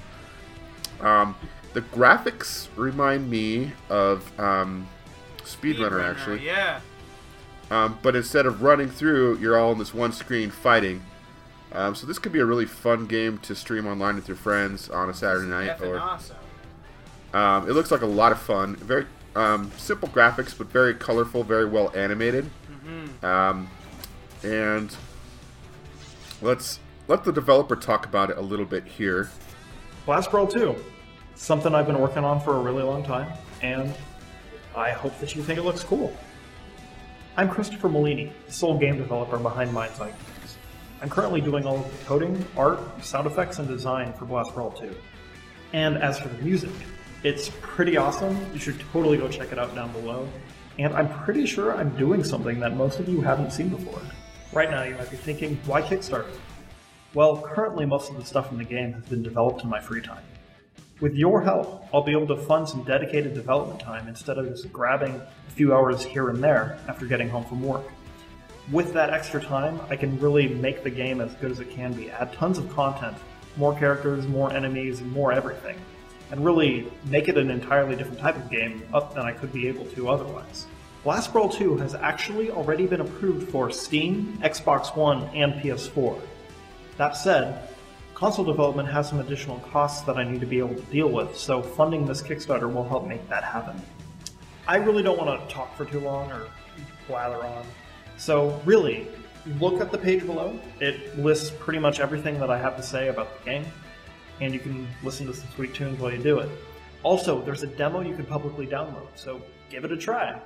Um, the graphics remind me of um, Speedrunner, actually. Yeah. Um, but instead of running through, you're all on this one screen fighting. Um, so this could be a really fun game to stream online with your friends on a Saturday night. Or awesome. um, it looks like a lot of fun. Very um, simple graphics, but very colorful, very well animated. Mm-hmm. Um, and let's let the developer talk about it a little bit here. Blast Brawl 2. Something I've been working on for a really long time, and I hope that you think it looks cool. I'm Christopher Molini, the sole game developer behind Mind's Eye Games. I'm currently doing all of the coding, art, sound effects, and design for Blast Brawl 2. And as for the music, it's pretty awesome. You should totally go check it out down below. And I'm pretty sure I'm doing something that most of you haven't seen before. Right now, you might be thinking, why Kickstarter? Well, currently most of the stuff in the game has been developed in my free time. With your help, I'll be able to fund some dedicated development time instead of just grabbing a few hours here and there after getting home from work. With that extra time, I can really make the game as good as it can be, add tons of content, more characters, more enemies, more everything, and really make it an entirely different type of game than I could be able to otherwise. Blast Brawl 2 has actually already been approved for Steam, Xbox One, and PS4. That said, console development has some additional costs that I need to be able to deal with, so funding this Kickstarter will help make that happen. I really don't want to talk for too long or blather on, so really, look at the page below. It lists pretty much everything that I have to say about the game, and you can listen to some sweet tunes while you do it. Also, there's a demo you can publicly download, so give it a try.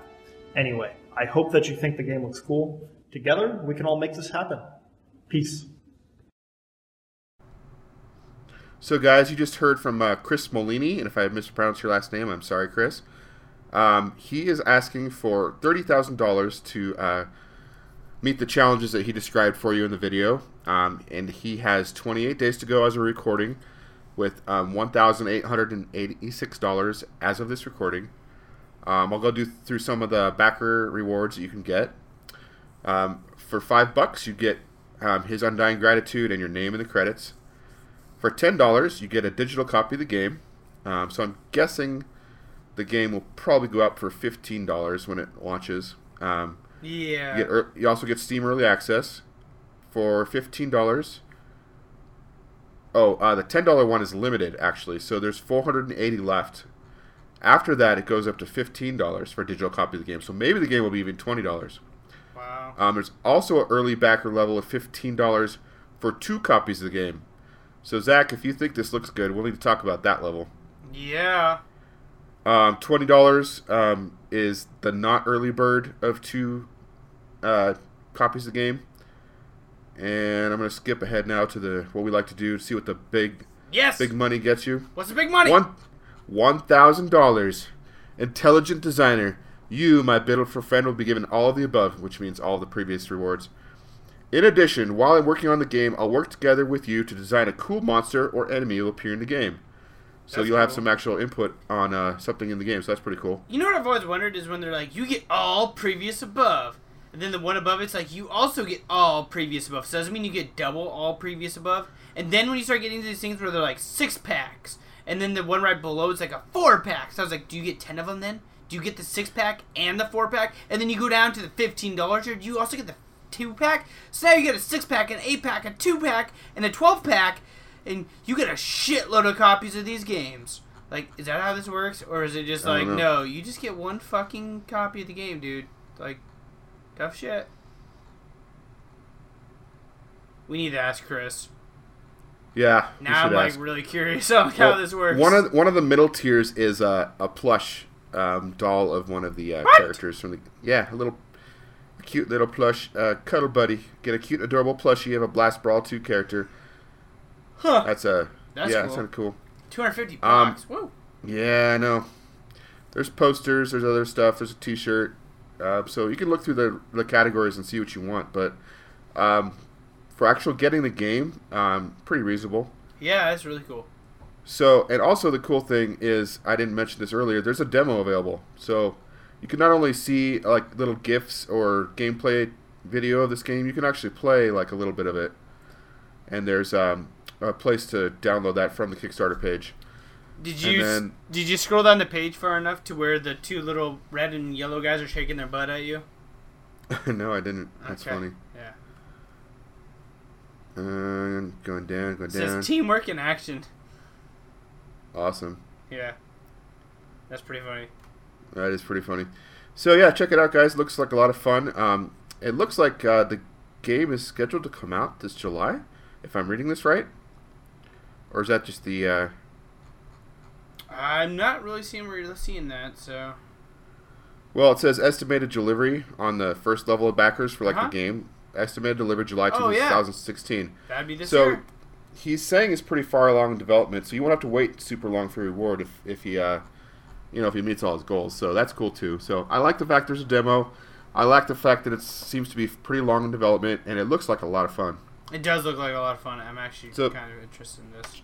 Anyway, I hope that you think the game looks cool. Together, we can all make this happen. Peace. So, guys, you just heard from uh, Chris Molini, and if I mispronounced your last name, I'm sorry, Chris. Um, he is asking for $30,000 to uh, meet the challenges that he described for you in the video. Um, and he has 28 days to go as a recording with um, $1,886 as of this recording. Um, I'll go do through some of the backer rewards that you can get. Um, for five bucks, you get um, his undying gratitude and your name in the credits. For ten dollars, you get a digital copy of the game. Um, so I'm guessing the game will probably go up for fifteen dollars when it launches. Um, Yeah. you, get, you also get Steam Early Access for fifteen dollars. Oh, uh, the ten dollar one is limited actually, so there's four hundred and eighty left. After that, it goes up to fifteen dollars for a digital copy of the game. So maybe the game will be even twenty dollars. Wow. Um, there's also an early backer level of fifteen dollars for two copies of the game. So Zach, if you think this looks good, we'll need to talk about that level. Yeah. Um, Twenty dollars um, is the not early bird of two uh, copies of the game, and I'm gonna skip ahead now to the what we like to do to see what the big Yes. big money gets you. What's the big money? One one thousand dollars. Intelligent designer. You, my beautiful friend, will be given all of the above, which means all the previous rewards. In addition, while I'm working on the game, I'll work together with you to design a cool monster or enemy who will appear in the game. So That's you'll have cool. some actual input on uh, something in the game. So that's pretty cool. You know what I've always wondered is when they're like, you get all previous above. And then the one above it's like, you also get all previous above. So doesn't mean you get double all previous above? And then when you start getting to these things where they're like six packs, and then the one right below is like a four pack. So I was like, do you get ten of them then? Do you get the six pack and the four pack? And then you go down to the fifteen dollars here. Do you also get the two pack? So now you get a six pack, an eight pack, a two pack, and a twelve pack, and you get a shitload of copies of these games. Like, is that how this works, or is it just like no? You just get one fucking copy of the game, dude. Like, tough shit. We need to ask Chris. Yeah. Now I'm should like really curious on how Well, this works. One of one of the middle tiers is uh, a plush um, doll of one of the uh, characters from the yeah a little cute little plush uh, cuddle buddy. Get a cute adorable plushie of a Blast Brawl two character. Huh. That's a That's yeah, cool. that's kind of cool. 250 Um, bucks. Whoa. Yeah, I know. There's posters. There's other stuff. There's a T-shirt. Uh, so you can look through the the categories and see what you want. But um, for actual getting the game, um, pretty reasonable. Yeah, that's really cool. So, and also the cool thing is, I didn't mention this earlier. There's a demo available, so you can not only see like little gifs or gameplay video of this game, you can actually play like a little bit of it. And there's um, a place to download that from the Kickstarter page. Did you then- did you scroll down the page far enough to where the two little red and yellow guys are shaking their butt at you? no, I didn't. That's Okay. funny. Yeah. Uh, going down, going It down. says teamwork in action. awesome. Yeah. That's pretty funny. That is pretty funny. So yeah, check it out, guys. Looks like a lot of fun. Um, it looks like uh, the game is scheduled to come out this July, if I'm reading this right. Or is that just the? Uh, I'm not really seeing really seeing that, so well, it says estimated delivery on the first level of backers for like Uh-huh. the game. Estimated delivery July Oh, yeah. 2016. that'd be this so year. he's saying it's pretty far along in development, so you won't have to wait super long for reward if if he uh, you know if he meets all his goals. So that's cool too. So I like the fact there's a demo. I like the fact that it seems to be pretty long in development, and it looks like a lot of fun. It does look like a lot of fun. I'm actually So- kind of interested in this.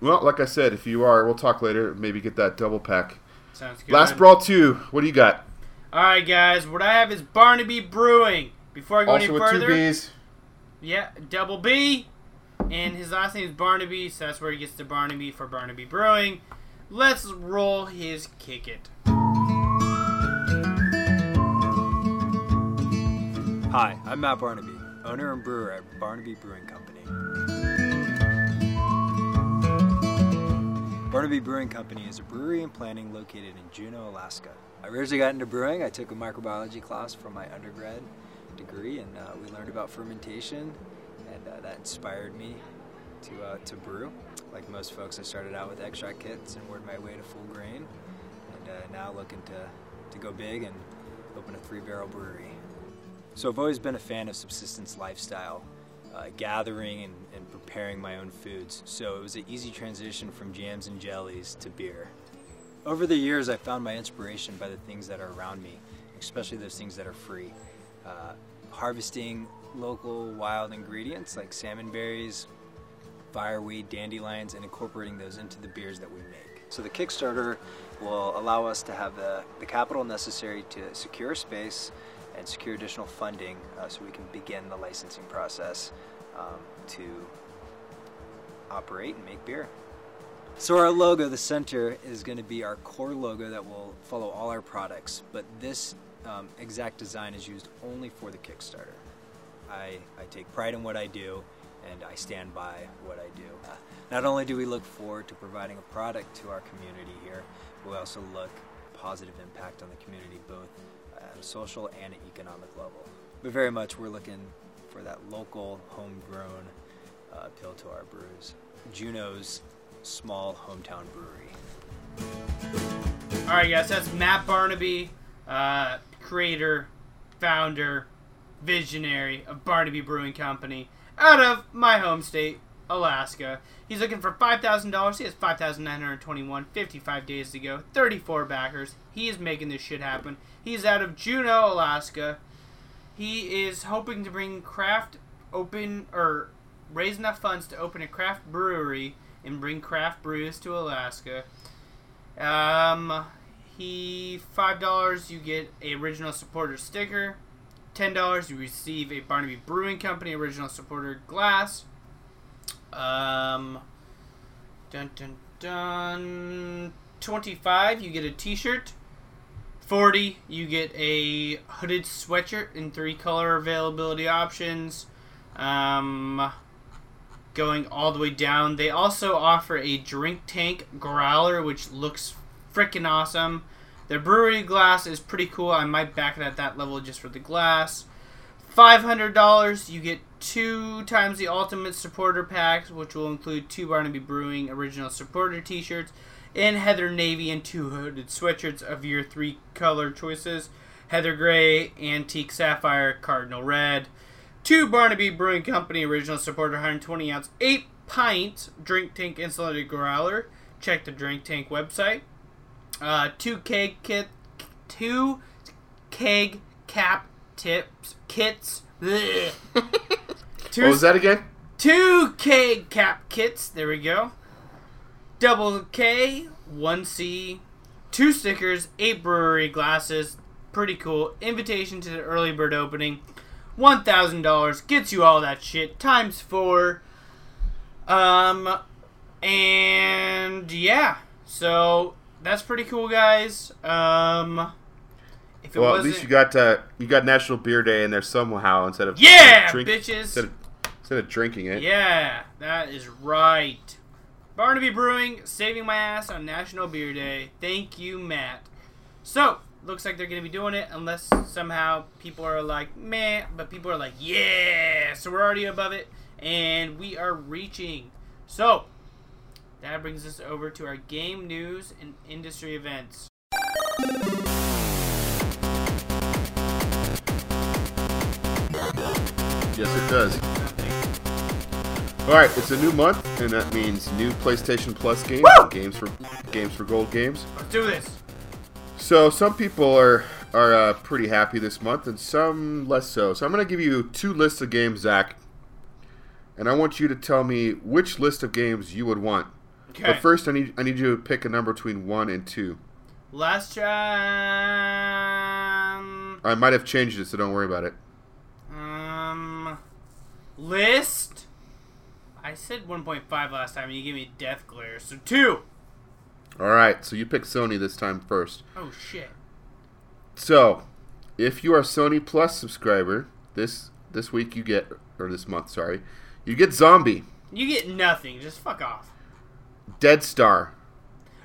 Well, like I said, if you are, we'll talk later. Maybe get that double pack. Sounds good. Last Brawl 2, what do you got? All right, guys. What I have is Barnaby Brewing. Before I go Also any with further, two B's. yeah, double B, and his last name is Barnaby, so that's where he gets the Barnaby for Barnaby Brewing. Let's roll his kick it. Hi, I'm Matt Barnaby, owner and brewer at Barnaby Brewing Company. Barnaby Brewing Company is a brewery and planning located in Juneau, Alaska. I originally got into brewing. I took a microbiology class for my undergrad degree, and uh, we learned about fermentation, and uh, that inspired me to uh, to brew. Like most folks, I started out with extract kits and worked my way to full grain, and uh, now looking to to go big and open a three barrel brewery. So I've always been a fan of subsistence lifestyle, uh, gathering and, and preparing my own foods. So it was an easy transition from jams and jellies to beer. Over the years, I found my inspiration by the things that are around me, especially those things that are free. Uh, harvesting local wild ingredients like salmon berries, fireweed, dandelions, and incorporating those into the beers that we make. So the Kickstarter will allow us to have the, the capital necessary to secure space and secure additional funding uh, so we can begin the licensing process um, to operate and make beer. So our logo, the center, is going to be our core logo that will follow all our products, but this um, exact design is used only for the Kickstarter. I, I take pride in what I do, and I stand by what I do. Uh, not only do we look forward to providing a product to our community here, but we also look positive impact on the community both a social and an economic level. But very much we're looking for that local, homegrown uh, appeal to our brews. Juneau's small hometown brewery. All right, guys, that's Matt Barnaby, uh, creator, founder, visionary of Barnaby Brewing Company out of my home state, Alaska. He's looking for $5,000. He has 5,921, 55 days to go, 34 backers. He is making this shit happen. He's out of Juneau, Alaska. He is hoping to bring craft open or raise enough funds to open a craft brewery and bring craft brews to Alaska. Um, he five dollars you get a original supporter sticker. Ten dollars you receive a Barnaby Brewing Company original supporter glass. Um, dun dun dun. Twenty-five you get a T-shirt. Forty you get a hooded sweatshirt in three color availability options. Um, going all the way down. They also offer a drink tank growler, which looks freaking awesome. Their brewery glass is pretty cool. I might back it at that level just for the glass. Five hundred dollars, you get two times the ultimate supporter packs, which will include two Barnaby Brewing original supporter T-shirts, and Heather Navy and two hooded sweatshirts of your three color choices: Heather Gray, Antique Sapphire, Cardinal Red. Two Barnaby Brewing Company original supporter 120 ounce, 8 pint drink tank insulated growler. Check the drink tank website. Uh, two keg kit, two keg cap tips kits. Two- What was that again? Two keg cap kits. There we go. Double K, one C, two stickers, eight brewery glasses. Pretty cool. Invitation to the early bird opening. One thousand dollars gets you all that shit times four. Um, and yeah, so that's pretty cool, guys. Um, if it Well, at least you got uh, you got National Beer Day in there somehow instead of Yeah, drink- bitches. instead of, instead of drinking it. Yeah, that is right. Barnaby Brewing saving my ass on National Beer Day. Thank you, Matt. So, looks like they're going to be doing it unless somehow people are like, meh, but people are like, yeah. So, we're already above it and we are reaching. So, that brings us over to our game news and industry events. Yes, it does. All right, it's a new month, and that means new PlayStation Plus games, and games for games for gold games. Let's do this. So some people are are uh, pretty happy this month, and some less so. So I'm gonna give you two lists of games, Zach. and I want you to tell me which list of games you would want. Okay. But first, I need I need you to pick a number between one and two. Last time. I might have changed it, so don't worry about it. List. I said 1.5 last time, and you gave me Death Glare, so two. All right, so you pick Sony this time first. Oh shit. So, if you are a Sony Plus subscriber, this this week you get or this month, sorry, you get Zombi, You get nothing. Just fuck off. Dead Star,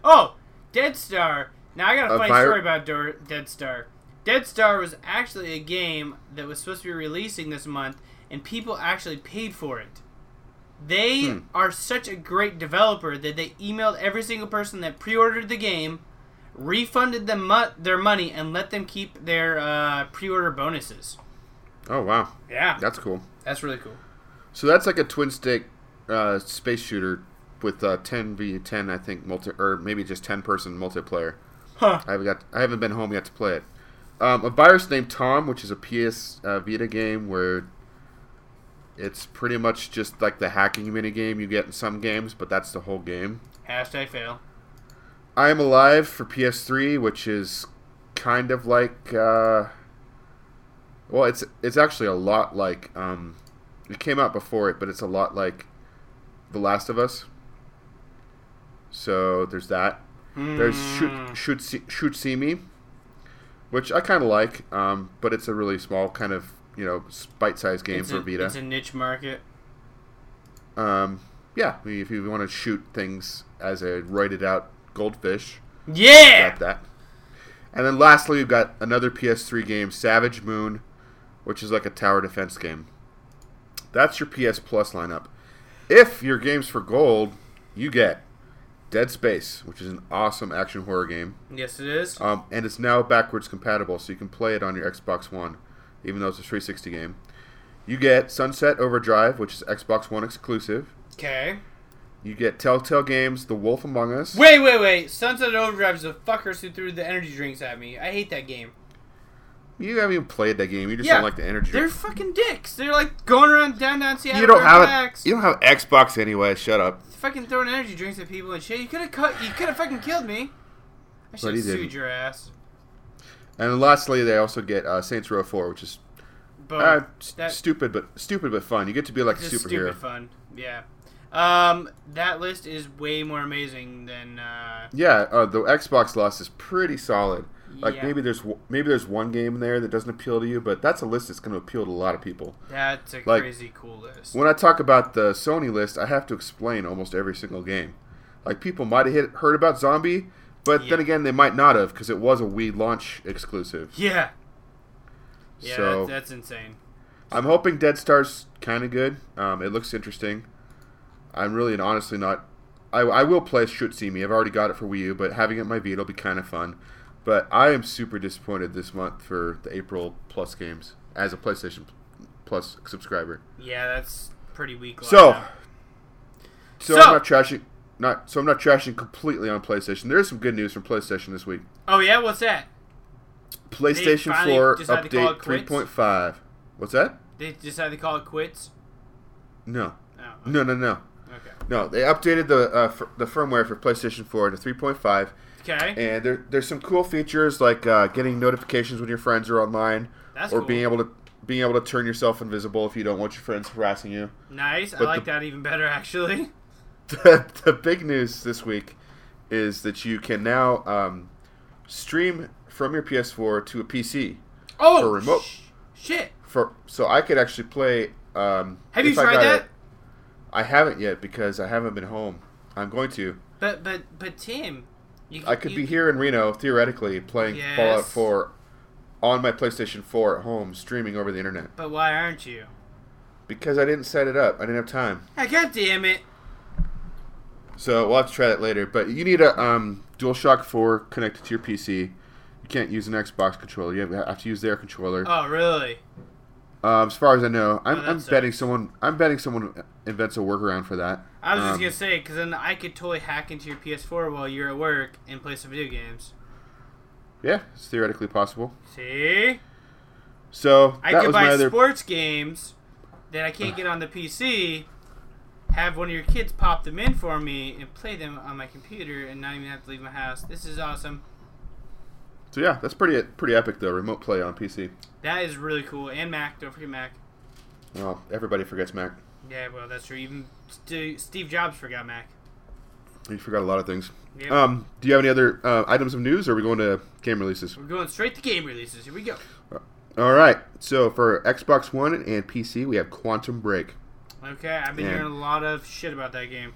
Oh, Dead Star. Now I got a A funny story about Dead Star. Dead Star was actually a game that was supposed to be releasing this month, and people actually paid for it. They Hmm. are such a great developer that they emailed every single person that pre-ordered the game, refunded them mu- their money, and let them keep their uh, pre-order bonuses. Oh wow, Yeah, that's cool. that's really cool. So that's like a twin stick uh, space shooter with uh, 10 v 10, I think, multi or maybe just 10 person multiplayer. Huh. I haven't got I haven't been home yet to play it. Um, a virus named Tom, which is a PS uh, Vita game where it's pretty much just like the hacking mini game you get in some games, but that's the whole game. Hashtag fail. I Am Alive for PS3, which is kind of like uh, well, it's it's actually a lot like um, it came out before it, but it's a lot like The Last of Us. So there's that. There's Hmm. shoot shoot see, Shutshimi, which I kind of like, um, but it's a really small kind of you know bite sized game it's for a, Vita. It's a niche market. Um, yeah, I mean, if you want to shoot things as a roided out goldfish, Yeah. got that. And then lastly, we've got another PS3 game, Savage Moon, which is like a tower defense game. That's your PS Plus lineup. If your game's for gold, you get Dead Space, which is an awesome action horror game. Yes, it is. Um, and it's now backwards compatible, so you can play it on your Xbox One, even though it's a 360 game. You get Sunset Overdrive, which is Xbox One exclusive. Okay. You get Telltale Games, The Wolf Among Us. Wait, wait, wait. Sunset Overdrive is the fuckers who threw the energy drinks at me. I hate that game. You haven't even played that game. You just yeah, don't like the energy. Drinks. They're fucking dicks. They're like going around downtown Seattle. you don't have it. You don't have Xbox anyway. Shut up. Fucking throwing energy drinks at people and shit. You could have cut. You could have fucking killed me. I should have sued didn't. your ass. And lastly, they also get uh, Saints Row 4, which is But uh, that- stupid, but stupid but fun. You get to be like a superhero. stupid fun. Yeah. Um, that list is way more amazing than. Uh, Yeah, uh, the Xbox loss is pretty solid. Like Yeah. maybe there's maybe there's one game in there that doesn't appeal to you, but that's a list that's going to appeal to a lot of people. that's a Like, crazy cool list. When I talk about the Sony list, I have to explain almost every single game. Like people might have hit, heard about Zombi, but Yeah. then again they might not have because it was a Wii launch exclusive. yeah. Yeah, So- that's, that's insane. I'm hoping Dead Star's kind of good. Um, it looks interesting. I'm really and honestly not. I, I will play Shutshimi. I've already got it for Wii U, but having it in my Vita will be kind of fun. But I am super disappointed this month for the April Plus games as a PlayStation Plus subscriber. Yeah, that's pretty weak. So, so, So- I'm not trashing. Not so I'm not trashing completely on PlayStation. There is some good news from PlayStation this week. Oh yeah, what's that? PlayStation 4 decided to call update 3.5. What's that? They decided to call it quits. No. Oh, No, no, no. Okay. No, they updated the uh, f- the firmware for PlayStation 4 to 3.5, Okay. and there, there's some cool features like uh, getting notifications when your friends are online, That's or cool. being able to being able to turn yourself invisible if you don't want your friends harassing you. Nice. I like the- that even better actually. the, the big news this week is that you can now um, stream from your PS4 to a PC Oh, for remote. sh- shit. For so I could actually play. Um, Have you if I tried that? it- I haven't yet because I haven't been home. I'm going to. But but but Tim, you I could you, be here in Reno theoretically playing Yes. Fallout 4 on my PlayStation 4 at home, streaming over the internet. But why aren't you? Because I didn't set it up. I didn't have time. God damn it. So we'll have to try that later. But you need a um, DualShock 4 connected to your PC. You can't use an Xbox controller. You have to use their controller. Oh really? Um, as far as I know, I'm, Oh, I'm sucks. betting someone. I'm betting someone invents a workaround for that. I was just Um, gonna say, because then I could totally hack into your PS4 while you're at work and play some video games. Yeah, it's theoretically possible. See? So I could buy other. sports games that I can't get on the PC have one of your kids pop them in for me and play them on my computer and not even have to leave my house. This is awesome. So yeah, that's pretty pretty epic though. Remote play on PC. That is really cool. And Mac, don't forget Mac. Well, everybody forgets Mac. Yeah, well, that's true. Even St- Steve Jobs forgot Mac. He forgot a lot of things. Yep. Um, do you have any other uh, items of news, or are we going to game releases? We're going straight to game releases. Here we go. All right. So for Xbox One and PC, we have Quantum Break. Okay, I've been And- hearing a lot of shit about that game.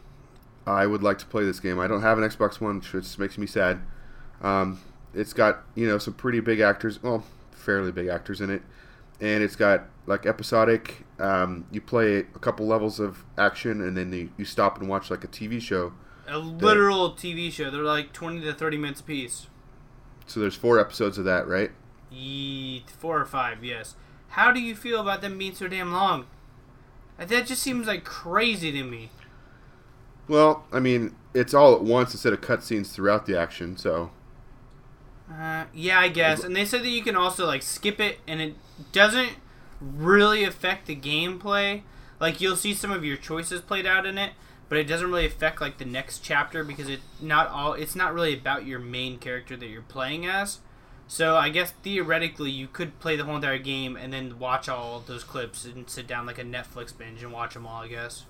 I would like to play this game. I don't have an Xbox One, which makes me sad. Um, it's got you know some pretty big actors, well, fairly big actors in it, and it's got like episodic. Um, you play a couple levels of action, and then you, you stop and watch like a TV show. A literal TV show. They're like 20 to 30 minutes apiece. So there's four episodes of that, right? Ye four or five, yes. How do you feel about them being so damn long? That just seems like crazy to me. Well, I mean, it's all at once instead of cutscenes throughout the action. So Uh, yeah, I guess. And they said that you can also like skip it, and it doesn't really affect the gameplay. Like you'll see some of your choices played out in it, but it doesn't really affect like the next chapter because it not all. It's not really about your main character that you're playing as. So I guess theoretically you could play the whole entire game and then watch all those clips and sit down like a Netflix binge and watch them all. I guess.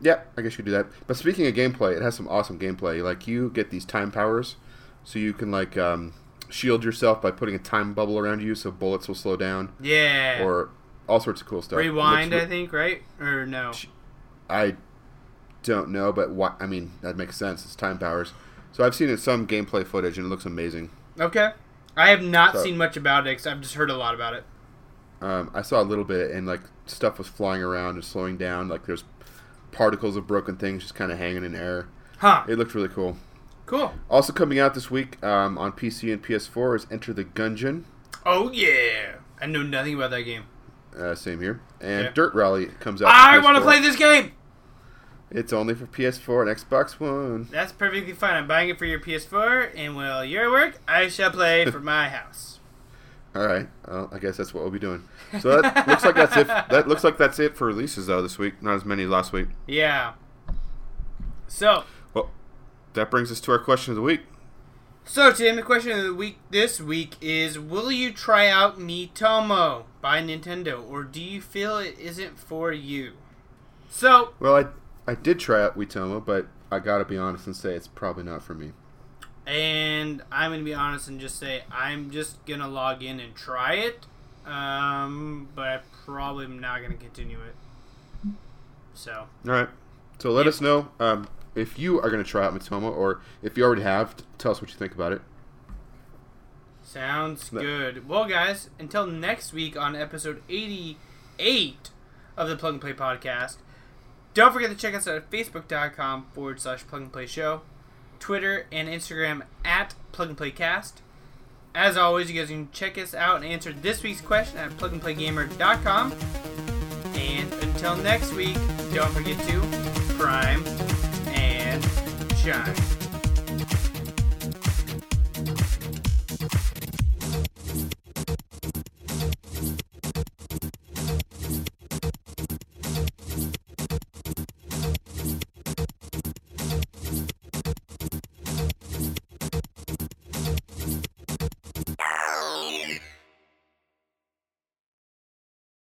yeah, I guess you could do that. But speaking of gameplay, it has some awesome gameplay. Like you get these time powers, so you can like um, shield yourself by putting a time bubble around you, so bullets will slow down. Yeah. Or all sorts of cool stuff. Rewind, looks I think, right? Or no? I don't know, but what I mean that makes sense. It's time powers. So I've seen it some gameplay footage and it looks amazing. Okay. I have not So- seen much about it. Cause I've just heard a lot about it. Um, I saw a little bit and like stuff was flying around and slowing down. Like there's particles of broken things just kind of hanging in air. Huh. It looked really cool. Cool. Also coming out this week um, on PC and PS4 is Enter the Gungeon. Oh yeah. I know nothing about that game. Uh, same here. And Yeah. Dirt Rally comes out. I want to play this game. It's only for PS4 and Xbox One. That's perfectly fine. I'm buying it for your PS4, and while you're at work, I shall play for my house. All right. Well, I guess that's what we'll be doing. So that looks like that's it. That looks like that's it for releases though this week. Not as many as last week. Yeah. So, Well, that brings us to our question of the week. so Tim, the question of the week this week is: Will you try out Miitomo by Nintendo, or do you feel it isn't for you? So, Well, I I did try out Miitomo, but I gotta be honest and say it's probably not for me. and I'm gonna be honest and just say I'm just gonna log in and try it, um, but I probably am not gonna continue it. So, All right. So let Yep. us know um, if you are gonna try out Miitomo, or if you already have. Tell us what you think about it. Sounds No. good. Well, guys, until next week on episode 88 of the Plug and Play podcast, don't forget to check us out at facebook.com forward slash plug and play show, Twitter and Instagram at plug and play cast. As always, you guys can check us out and answer this week's question at plugandplaygamer.com. And until next week, don't forget to prime and shine.